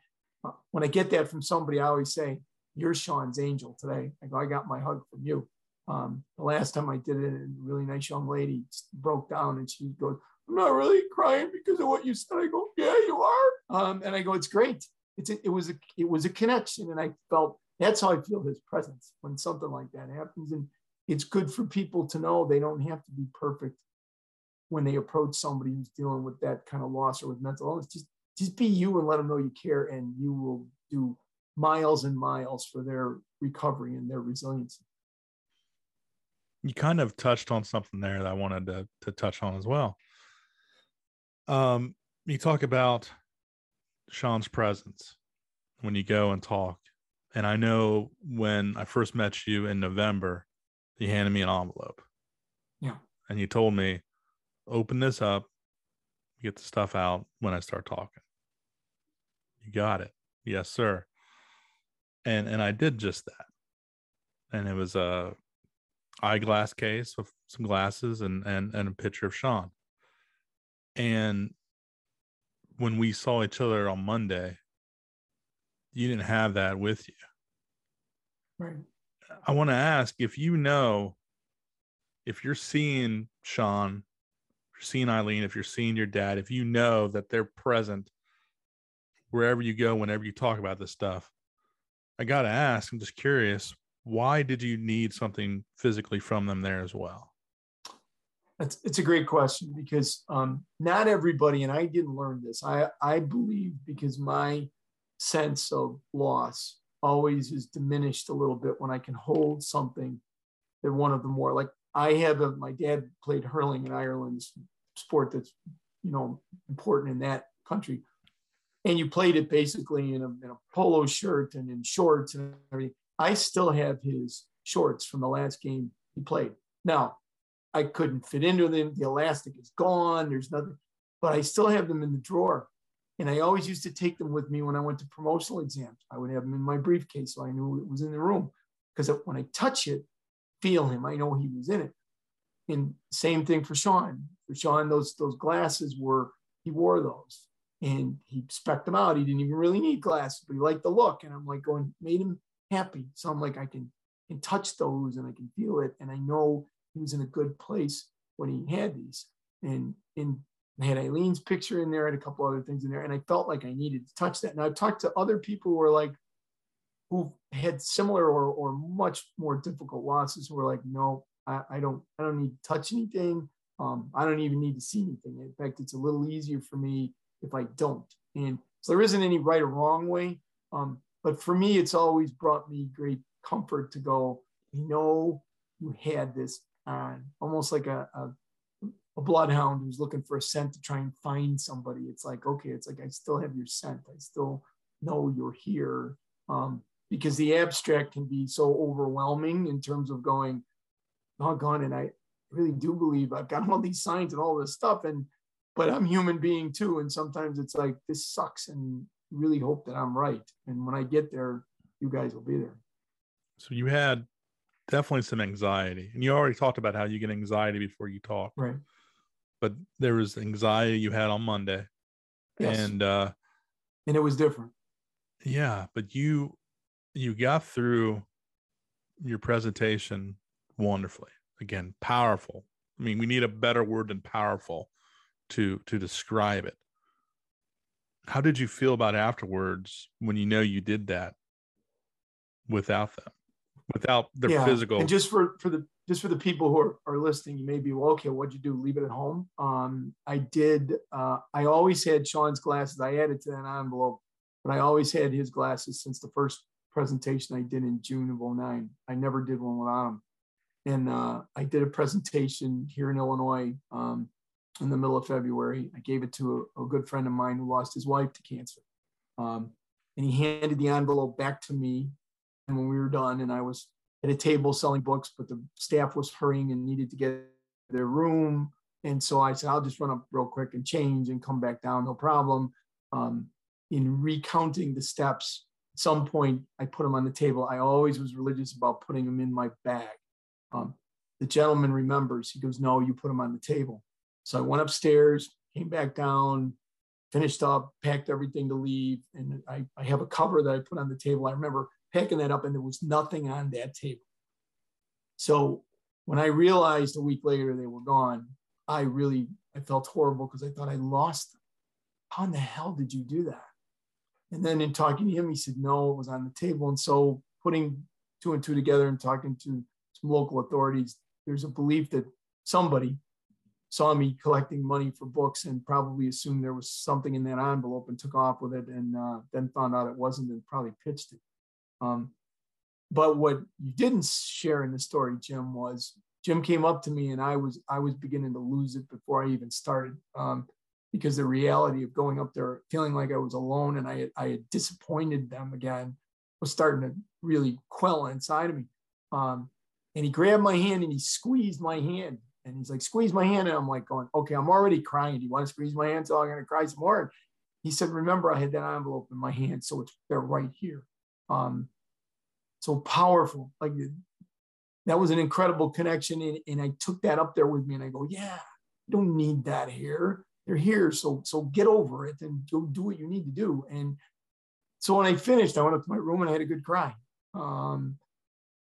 Speaker 2: when I get that from somebody, I always say, You're Sean's angel today. I go, I got my hug from you. Um, the last time I did it, a really nice young lady broke down and she goes, I'm not really crying because of what you said. I go, yeah, you are. Um, and I go, it's great. It's a, it was a it was a connection, and I felt that's how I feel his presence when something like that happens. And it's good for people to know they don't have to be perfect when they approach somebody who's dealing with that kind of loss or with mental illness. Just just be you and let them know you care, and you will do miles and miles for their recovery and their resiliency.
Speaker 1: You kind of touched on something there that I wanted to, to touch on as well. Um, you talk about Sean's presence when you go and talk. And I know when I first met you in November, you handed me an envelope.
Speaker 2: Yeah.
Speaker 1: And you told me, open this up, get the stuff out when I start talking. You got it. Yes, sir. And and I did just that. And it was a eyeglass case with some glasses and and and a picture of Sean. And when we saw each other on Monday, you didn't have that with you.
Speaker 2: Right.
Speaker 1: I want to ask if you know if you're seeing Sean, if you're seeing Eileen, if you're seeing your dad, if you know that they're present wherever you go, whenever you talk about this stuff, I got to ask, I'm just curious, why did you need something physically from them there as well?
Speaker 2: It's, it's a great question because um, not everybody, and I didn't learn this. I, I believe because my sense of loss always is diminished a little bit when I can hold something that one of the more like I have a my dad played hurling in Ireland, sport that's you know important in that country, and you played it basically in a, in a polo shirt and in shorts and everything. I still have his shorts from the last game he played. Now, I couldn't fit into them. The elastic is gone. There's nothing, but I still have them in the drawer. And I always used to take them with me when I went to promotional exams. I would have them in my briefcase so I knew it was in the room. Because when I touch it, feel him, I know he was in it. And same thing for Sean. For Sean, those those glasses were he wore those and he specked them out. He didn't even really need glasses, but he liked the look. And I'm like going, made him happy. So I'm like, I can can touch those and I can feel it. And I know he was in a good place when he had these. And and I had Eileen's picture in there and a couple other things in there. And I felt like I needed to touch that. And I've talked to other people who were like, who had similar or, or much more difficult losses who were like, no, I, I don't, I don't need to touch anything. Um, I don't even need to see anything. In fact, it's a little easier for me if I don't. And so there isn't any right or wrong way. Um, but for me, it's always brought me great comfort to go, you know, you had this on almost like a, a a bloodhound who's looking for a scent to try and find somebody. It's like, okay, it's like I still have your scent. I still know you're here. Um, because the abstract can be so overwhelming in terms of going, doggone, and I really do believe I've got all these signs and all this stuff. And but I'm human being too. And sometimes it's like this sucks and really hope that I'm right. And when I get there, you guys will be there.
Speaker 1: So you had definitely some anxiety. And you already talked about how you get anxiety before you talk.
Speaker 2: Right
Speaker 1: but there was anxiety you had on Monday. Yes. And uh
Speaker 2: and it was different.
Speaker 1: Yeah, but you you got through your presentation wonderfully. Again, powerful. I mean, we need a better word than powerful to to describe it. How did you feel about afterwards when you know you did that without them? Without the yeah. physical
Speaker 2: and just for for the just for the people who are, are listening, you may be, well, okay, what'd you do? Leave it at home. Um, I did. Uh, I always had Sean's glasses. I added to that envelope, but I always had his glasses since the first presentation I did in June of 09. I never did one without them. And uh, I did a presentation here in Illinois um, in the middle of February. I gave it to a, a, good friend of mine who lost his wife to cancer. Um, and he handed the envelope back to me. And when we were done, and I was at a table selling books, but the staff was hurrying and needed to get their room. And so I said, I'll just run up real quick and change and come back down, no problem. Um, in recounting the steps, at some point I put them on the table. I always was religious about putting them in my bag. Um, the gentleman remembers, he goes, No, you put them on the table. So I went upstairs, came back down, finished up, packed everything to leave. And I, I have a cover that I put on the table. I remember packing that up and there was nothing on that table. So when I realized a week later they were gone, I really I felt horrible because I thought I lost them. How in the hell did you do that? And then in talking to him, he said, no, it was on the table. And so putting two and two together and talking to some local authorities, there's a belief that somebody saw me collecting money for books and probably assumed there was something in that envelope and took off with it and uh, then found out it wasn't and probably pitched it. Um, but what you didn't share in the story, Jim, was Jim came up to me and I was I was beginning to lose it before I even started um, because the reality of going up there feeling like I was alone and I had, I had disappointed them again was starting to really quell inside of me. Um, and he grabbed my hand and he squeezed my hand and he's like, squeeze my hand. And I'm like, going, okay, I'm already crying. Do you want to squeeze my hand? So I'm going to cry some more. He said, remember, I had that envelope in my hand. So it's they're right here. Um, so powerful. Like that was an incredible connection. And, and I took that up there with me and I go, yeah, you don't need that here. They're here. So, so get over it and go do what you need to do. And so when I finished, I went up to my room and I had a good cry. Um,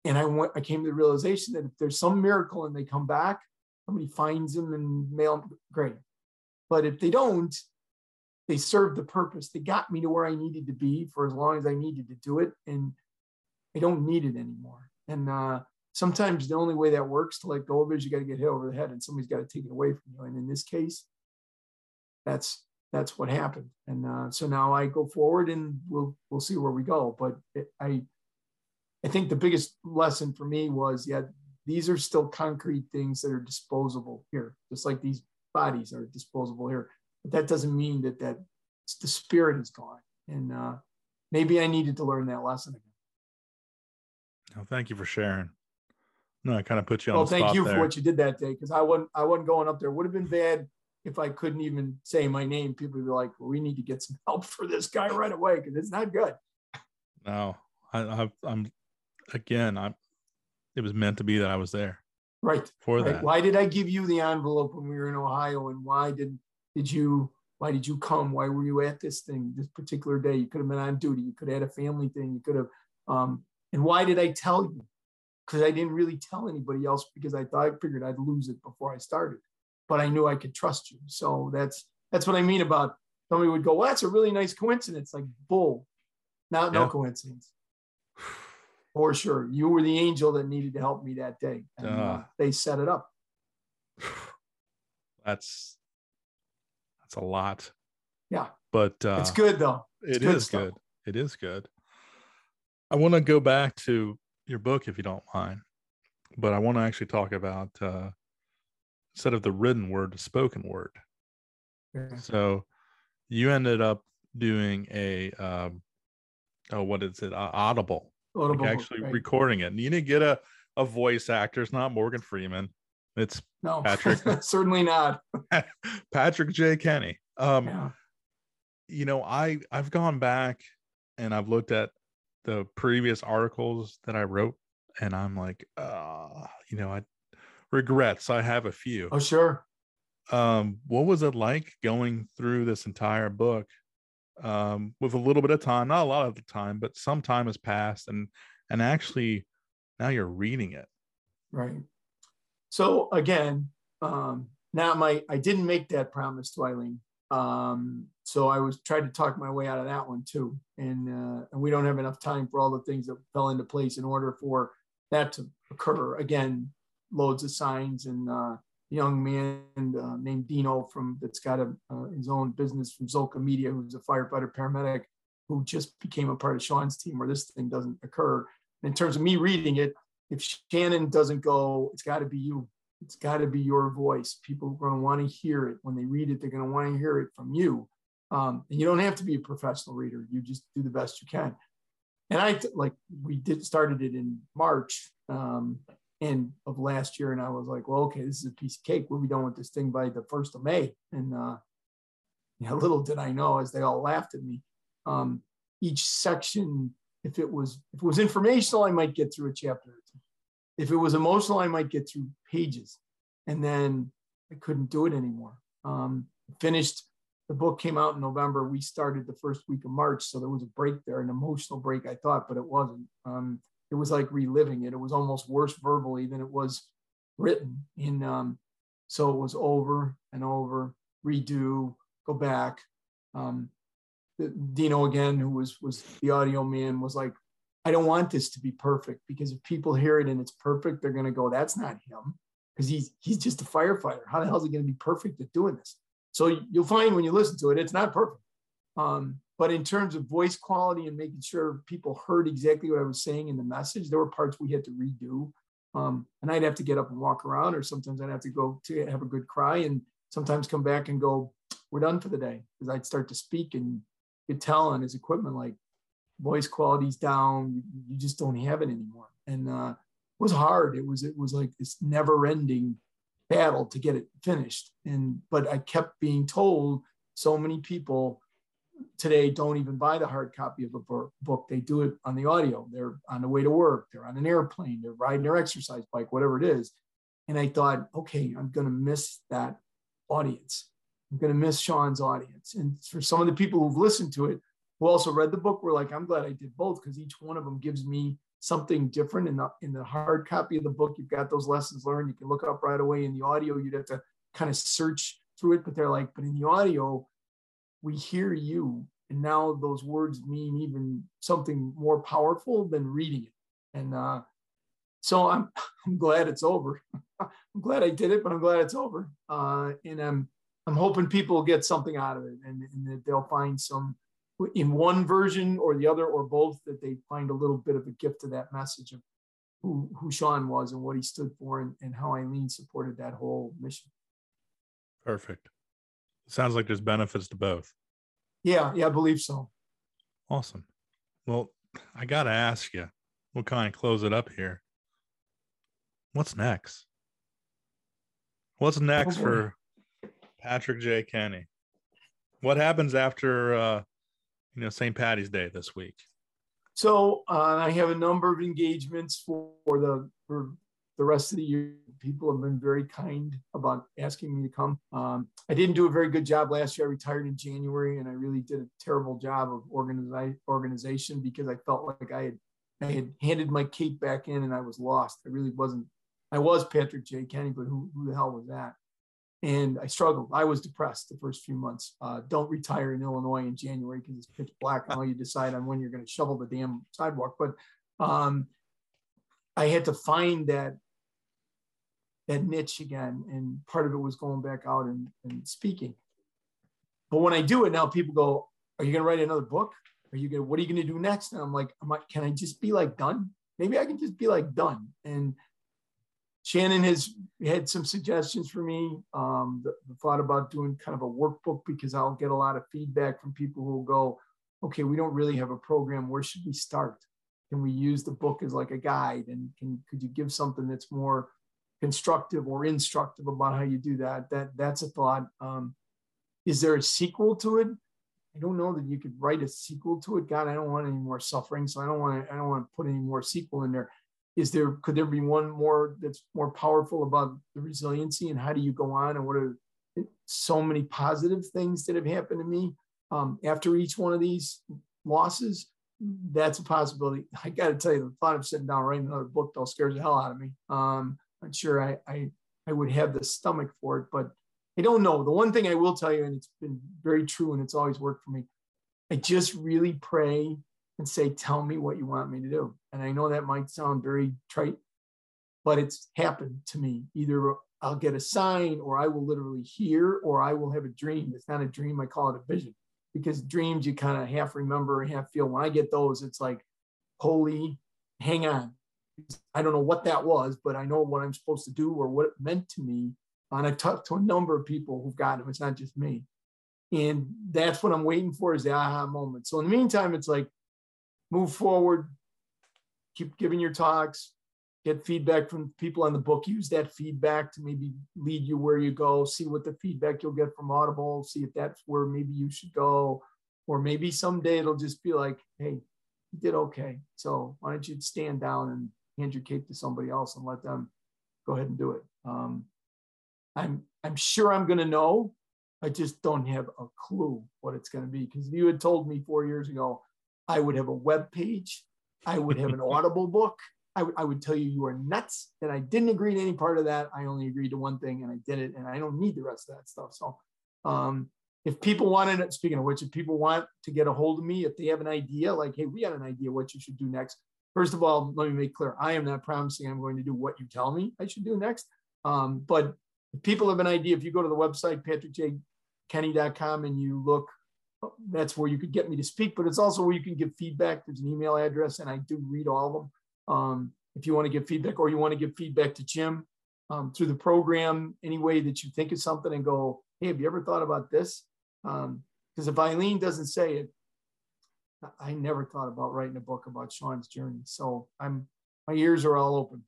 Speaker 2: and I went, I came to the realization that if there's some miracle and they come back, somebody finds them and mail them, great. But if they don't, they serve the purpose. They got me to where I needed to be for as long as I needed to do it. And I don't need it anymore. And uh, sometimes the only way that works to let go of it is you got to get hit over the head and somebody's got to take it away from you. And in this case, that's that's what happened. And uh, so now I go forward and we'll we'll see where we go. But it, I I think the biggest lesson for me was yeah, these are still concrete things that are disposable here, just like these bodies are disposable here. But that doesn't mean that that the spirit is gone. And uh, maybe I needed to learn that lesson again.
Speaker 1: Oh, thank you for sharing. No, I kind of put you on.
Speaker 2: The Well,
Speaker 1: thank
Speaker 2: you
Speaker 1: there.
Speaker 2: for what you did that day because I wasn't I wasn't going up there. Would have been bad if I couldn't even say my name. People would be like, well, "We need to get some help for this guy right away because it's not good."
Speaker 1: No, I, am again. I'm. It was meant to be that I was there.
Speaker 2: Right.
Speaker 1: For
Speaker 2: right.
Speaker 1: that.
Speaker 2: Why did I give you the envelope when we were in Ohio, and why did did you? Why did you come? Why were you at this thing this particular day? You could have been on duty. You could have had a family thing. You could have. Um, and why did I tell you? Because I didn't really tell anybody else because I thought I figured I'd lose it before I started. But I knew I could trust you. So that's that's what I mean about somebody would go, Well, that's a really nice coincidence. Like bull. Not yeah. no coincidence. For sure. You were the angel that needed to help me that day. And, uh, uh, they set it up.
Speaker 1: That's that's a lot.
Speaker 2: Yeah.
Speaker 1: But uh,
Speaker 2: it's good though.
Speaker 1: It's it good is good. It is good. I want to go back to your book if you don't mind, but I want to actually talk about uh, instead of the written word, the spoken word. Yeah. So you ended up doing a um, oh, what is it? Uh, Audible. Audible, like actually right. recording it. And you didn't get a a voice actor. It's not Morgan Freeman. It's
Speaker 2: no,
Speaker 1: Patrick.
Speaker 2: certainly not.
Speaker 1: Patrick J. Kenny. Um, yeah. you know, I I've gone back and I've looked at the previous articles that I wrote, and I'm like, uh, you know, I regrets. I have a few.
Speaker 2: Oh, sure.
Speaker 1: Um, what was it like going through this entire book um, with a little bit of time? Not a lot of the time, but some time has passed, and and actually now you're reading it.
Speaker 2: Right. So again, um, now my I didn't make that promise to Eileen. Um, so I was trying to talk my way out of that one too. And, uh, and we don't have enough time for all the things that fell into place in order for that to occur. Again, loads of signs and uh, young man uh, named Dino from that's got a, uh, his own business from Zolka Media, who's a firefighter paramedic who just became a part of Sean's team where this thing doesn't occur. In terms of me reading it, if Shannon doesn't go, it's got to be you. It's got to be your voice. People are going to want to hear it. When they read it, they're going to want to hear it from you. Um, and you don't have to be a professional reader. You just do the best you can. And I like we did started it in March um, and of last year, and I was like, well, okay, this is a piece of cake. We'll be done with this thing by the first of May. And uh, know, little did I know, as they all laughed at me, um, each section, if it was if it was informational, I might get through a chapter. If it was emotional, I might get through pages, and then I couldn't do it anymore. Um, finished the book came out in November. We started the first week of March, so there was a break there, an emotional break, I thought, but it wasn't. Um, it was like reliving it. It was almost worse verbally than it was written. In um, So it was over and over, redo, go back. Um, Dino again, who was was the audio man, was like, I don't want this to be perfect because if people hear it and it's perfect, they're gonna go, that's not him. Because he's he's just a firefighter. How the hell is he gonna be perfect at doing this? So you'll find when you listen to it, it's not perfect. Um, but in terms of voice quality and making sure people heard exactly what I was saying in the message, there were parts we had to redo. Um, and I'd have to get up and walk around, or sometimes I'd have to go to have a good cry and sometimes come back and go, we're done for the day. Because I'd start to speak and could tell on his equipment, like voice quality's down, you just don't have it anymore. And uh, it was hard. It was, it was like this never ending battle to get it finished. And, but I kept being told so many people today don't even buy the hard copy of a book. They do it on the audio. They're on the way to work, they're on an airplane, they're riding their exercise bike, whatever it is. And I thought, okay, I'm going to miss that audience. I'm going to miss Sean's audience. And for some of the people who've listened to it, who also read the book, were like, I'm glad I did both because each one of them gives me something different. In the in the hard copy of the book, you've got those lessons learned. You can look up right away. In the audio, you'd have to kind of search through it. But they're like, but in the audio, we hear you. And now those words mean even something more powerful than reading it. And uh, so I'm, I'm glad it's over. I'm glad i did it but i'm glad it's over. Uh, and i'm i'm hoping people get something out of it and, and that they'll find some in one version or the other or both that they find a little bit of a gift to that message of who, who sean was and what he stood for and, and how eileen supported that whole mission.
Speaker 1: Perfect sounds like there's benefits to both.
Speaker 2: Yeah, yeah, I believe so.
Speaker 1: Awesome. Well, I got to ask you, we'll kind of close it up here. What's next? What's next oh for Patrick J. Kenny? What happens after uh, you know St. Paddy's Day this week?
Speaker 2: So uh, I have a number of engagements for, for the for the rest of the year. People have been very kind about asking me to come. Um, I didn't do a very good job last year. I retired in January, and I really did a terrible job of organizi- organization because I felt like I had I had handed my cape back in and I was lost. I really wasn't. I was Patrick J. Kenny, but who, who the hell was that? And I struggled. I was depressed the first few months. Uh, don't retire in Illinois in January because it's pitch black and all you decide on when you're going to shovel the damn sidewalk. But um, I had to find that that niche again. And part of it was going back out and, and speaking. But when I do it now, people go, Are you going to write another book? Are you going to, what are you going to do next? And I'm like, I'm like, Can I just be like done? Maybe I can just be like done. And Shannon has had some suggestions for me. Um, the, the, thought about doing kind of a workbook because I'll get a lot of feedback from people who will go, okay, we don't really have a program. Where should we start? Can we use the book as like a guide? And can could you give something that's more constructive or instructive about how you do that. That that's a thought. Um, is there a sequel to it? I don't know that you could write a sequel to it. God, I don't want any more suffering, so I don't want to. I don't want to put any more sequel in there. Is there? Could there be one more that's more powerful about the resiliency and how do you go on and what are so many positive things that have happened to me um, after each one of these losses? That's a possibility. I got to tell you, the thought of sitting down writing another book though scares the hell out of me. Um, not sure I, I, I would have the stomach for it, but I don't know. The one thing I will tell you, and it's been very true and it's always worked for me, I just really pray and say, Tell me what you want me to do. And I know that might sound very trite, but it's happened to me. Either I'll get a sign, or I will literally hear, or I will have a dream. It's not a dream, I call it a vision because dreams you kind of half remember and half feel. When I get those, it's like, Holy, hang on, I don't know what that was, but I know what I'm supposed to do or what it meant to me. And I've talked to a number of people who've got them. It's not just me. And that's what I'm waiting for is the aha moment. So in the meantime, it's like move forward, keep giving your talks, get feedback from people on the book. Use that feedback to maybe lead you where you go. See what the feedback you'll get from Audible. See if that's where maybe you should go. Or maybe someday it'll just be like, hey, you did okay. So why don't you stand down and hand your cape to somebody else and let them go ahead and do it. Um, I'm I'm sure I'm going to know. I just don't have a clue what it's going to be because if you had told me four years ago, I would have a web page, I would have an Audible book, I, w- I would tell you you are nuts and I didn't agree to any part of that. I only agreed to one thing and I did it, and I don't need the rest of that stuff. So, um, if people wanted it, speaking of which, if people want to get a hold of me, if they have an idea, like, hey, we got an idea what you should do next. First of all, let me make clear I am not promising I'm going to do what you tell me I should do next. Um, but people have an idea, if you go to the website, patrickjkenny.com, and you look, that's where you could get me to speak, but it's also where you can give feedback. There's an email address, and I do read all of them. Um, if you want to give feedback or you want to give feedback to Jim um, through the program, any way that you think of something and go, hey, have you ever thought about this? Because um, if Eileen doesn't say it, I never thought about writing a book about Sean's journey. So I'm my ears are all open.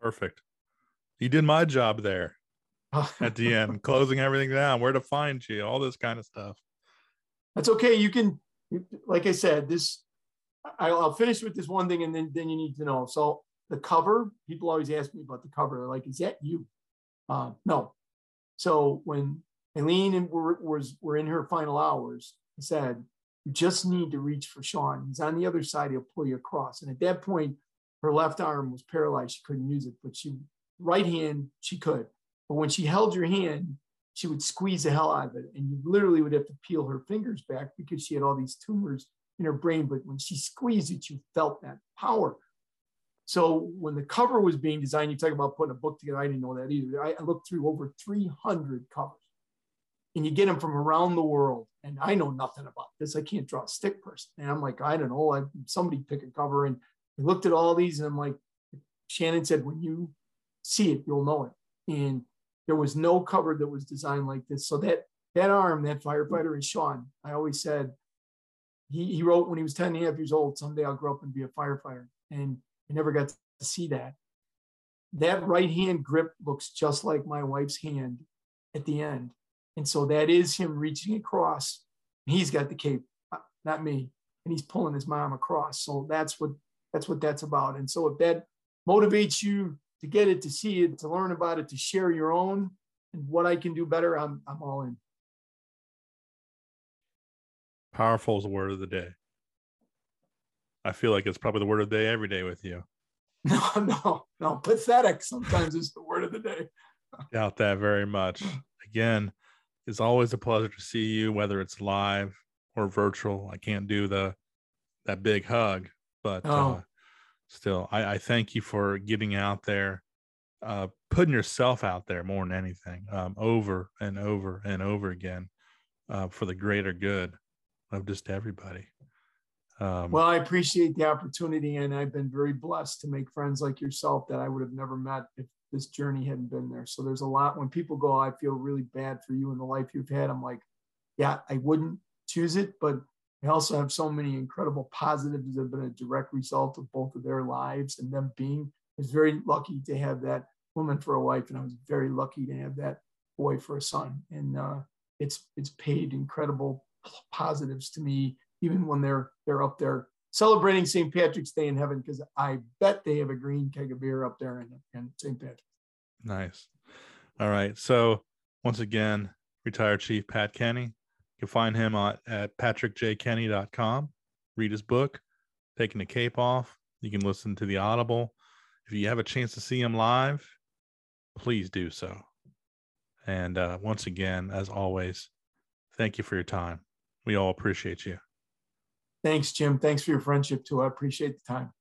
Speaker 1: Perfect. You did my job there at the end, closing everything down, where to find you, all this kind of stuff.
Speaker 2: That's okay. You can, like I said, this I'll finish with this one thing, and then then you need to know. So the cover, people always ask me about the cover. They're like, "Is that you?" Uh, no. So when Eileen and were, was were in her final hours, I said, "You just need to reach for Sean. He's on the other side. He'll pull you across." And at that point, her left arm was paralyzed. She couldn't use it, but she right hand she could. But when she held your hand, she would squeeze the hell out of it, and you literally would have to peel her fingers back because she had all these tumors in her brain, but when she squeezed it, you felt that power. So when the cover was being designed, you talk about putting a book together. I didn't know that either. I, looked through over 300 covers, and you get them from around the world. And I know nothing about this. I can't draw a stick person. And I'm like, I don't know. I, somebody pick a cover, and I looked at all these, and I'm like, Shannon said, when you see it, you'll know it. And there was no cover that was designed like this. So that that arm, that firefighter is Sean. I always said he, he wrote when he was 10 and a half years old, someday I'll grow up and be a firefighter. And I never got to see that. That right hand grip looks just like my wife's hand at the end. And so that is him reaching across. He's got the cape, uh, not me. And he's pulling his mom across. So that's what that's what that's about. And so if that motivates you to get it, to see it, to learn about it, to share your own and what I can do better, I'm I'm all in.
Speaker 1: Powerful is the word of the day. I feel like it's probably the word of the day every day with you.
Speaker 2: No, no, no. Pathetic sometimes is the word of the day.
Speaker 1: Doubt that very much. Again, it's always a pleasure to see you, whether it's live or virtual. I can't do the that big hug, but oh. uh, still, I, I, thank you for getting out there, uh, putting yourself out there more than anything, um, over and over and over again, uh, for the greater good of just everybody.
Speaker 2: Um, well, I appreciate the opportunity, and I've been very blessed to make friends like yourself that I would have never met if this journey hadn't been there. So there's a lot when people go, I feel really bad for you and the life you've had. I'm like, yeah, I wouldn't choose it, but I also have so many incredible positives that have been a direct result of both of their lives and them being. I was very lucky to have that woman for a wife, and I was very lucky to have that boy for a son. And uh, it's it's paid incredible positives to me, even when they're they're up there celebrating St. Patrick's Day in heaven, because I bet they have a green keg of beer up there in, in St. Patrick's.
Speaker 1: Nice. All right. So once again, retired Chief Pat Kenny. You can find him at, at patrickjkenny.com. Read his book, Taking the Cape Off. You can listen to the Audible. If you have a chance to see him live, please do so. And uh, once again, as always, thank you for your time. We all appreciate you.
Speaker 2: Thanks, Jim. Thanks for your friendship too. I appreciate the time.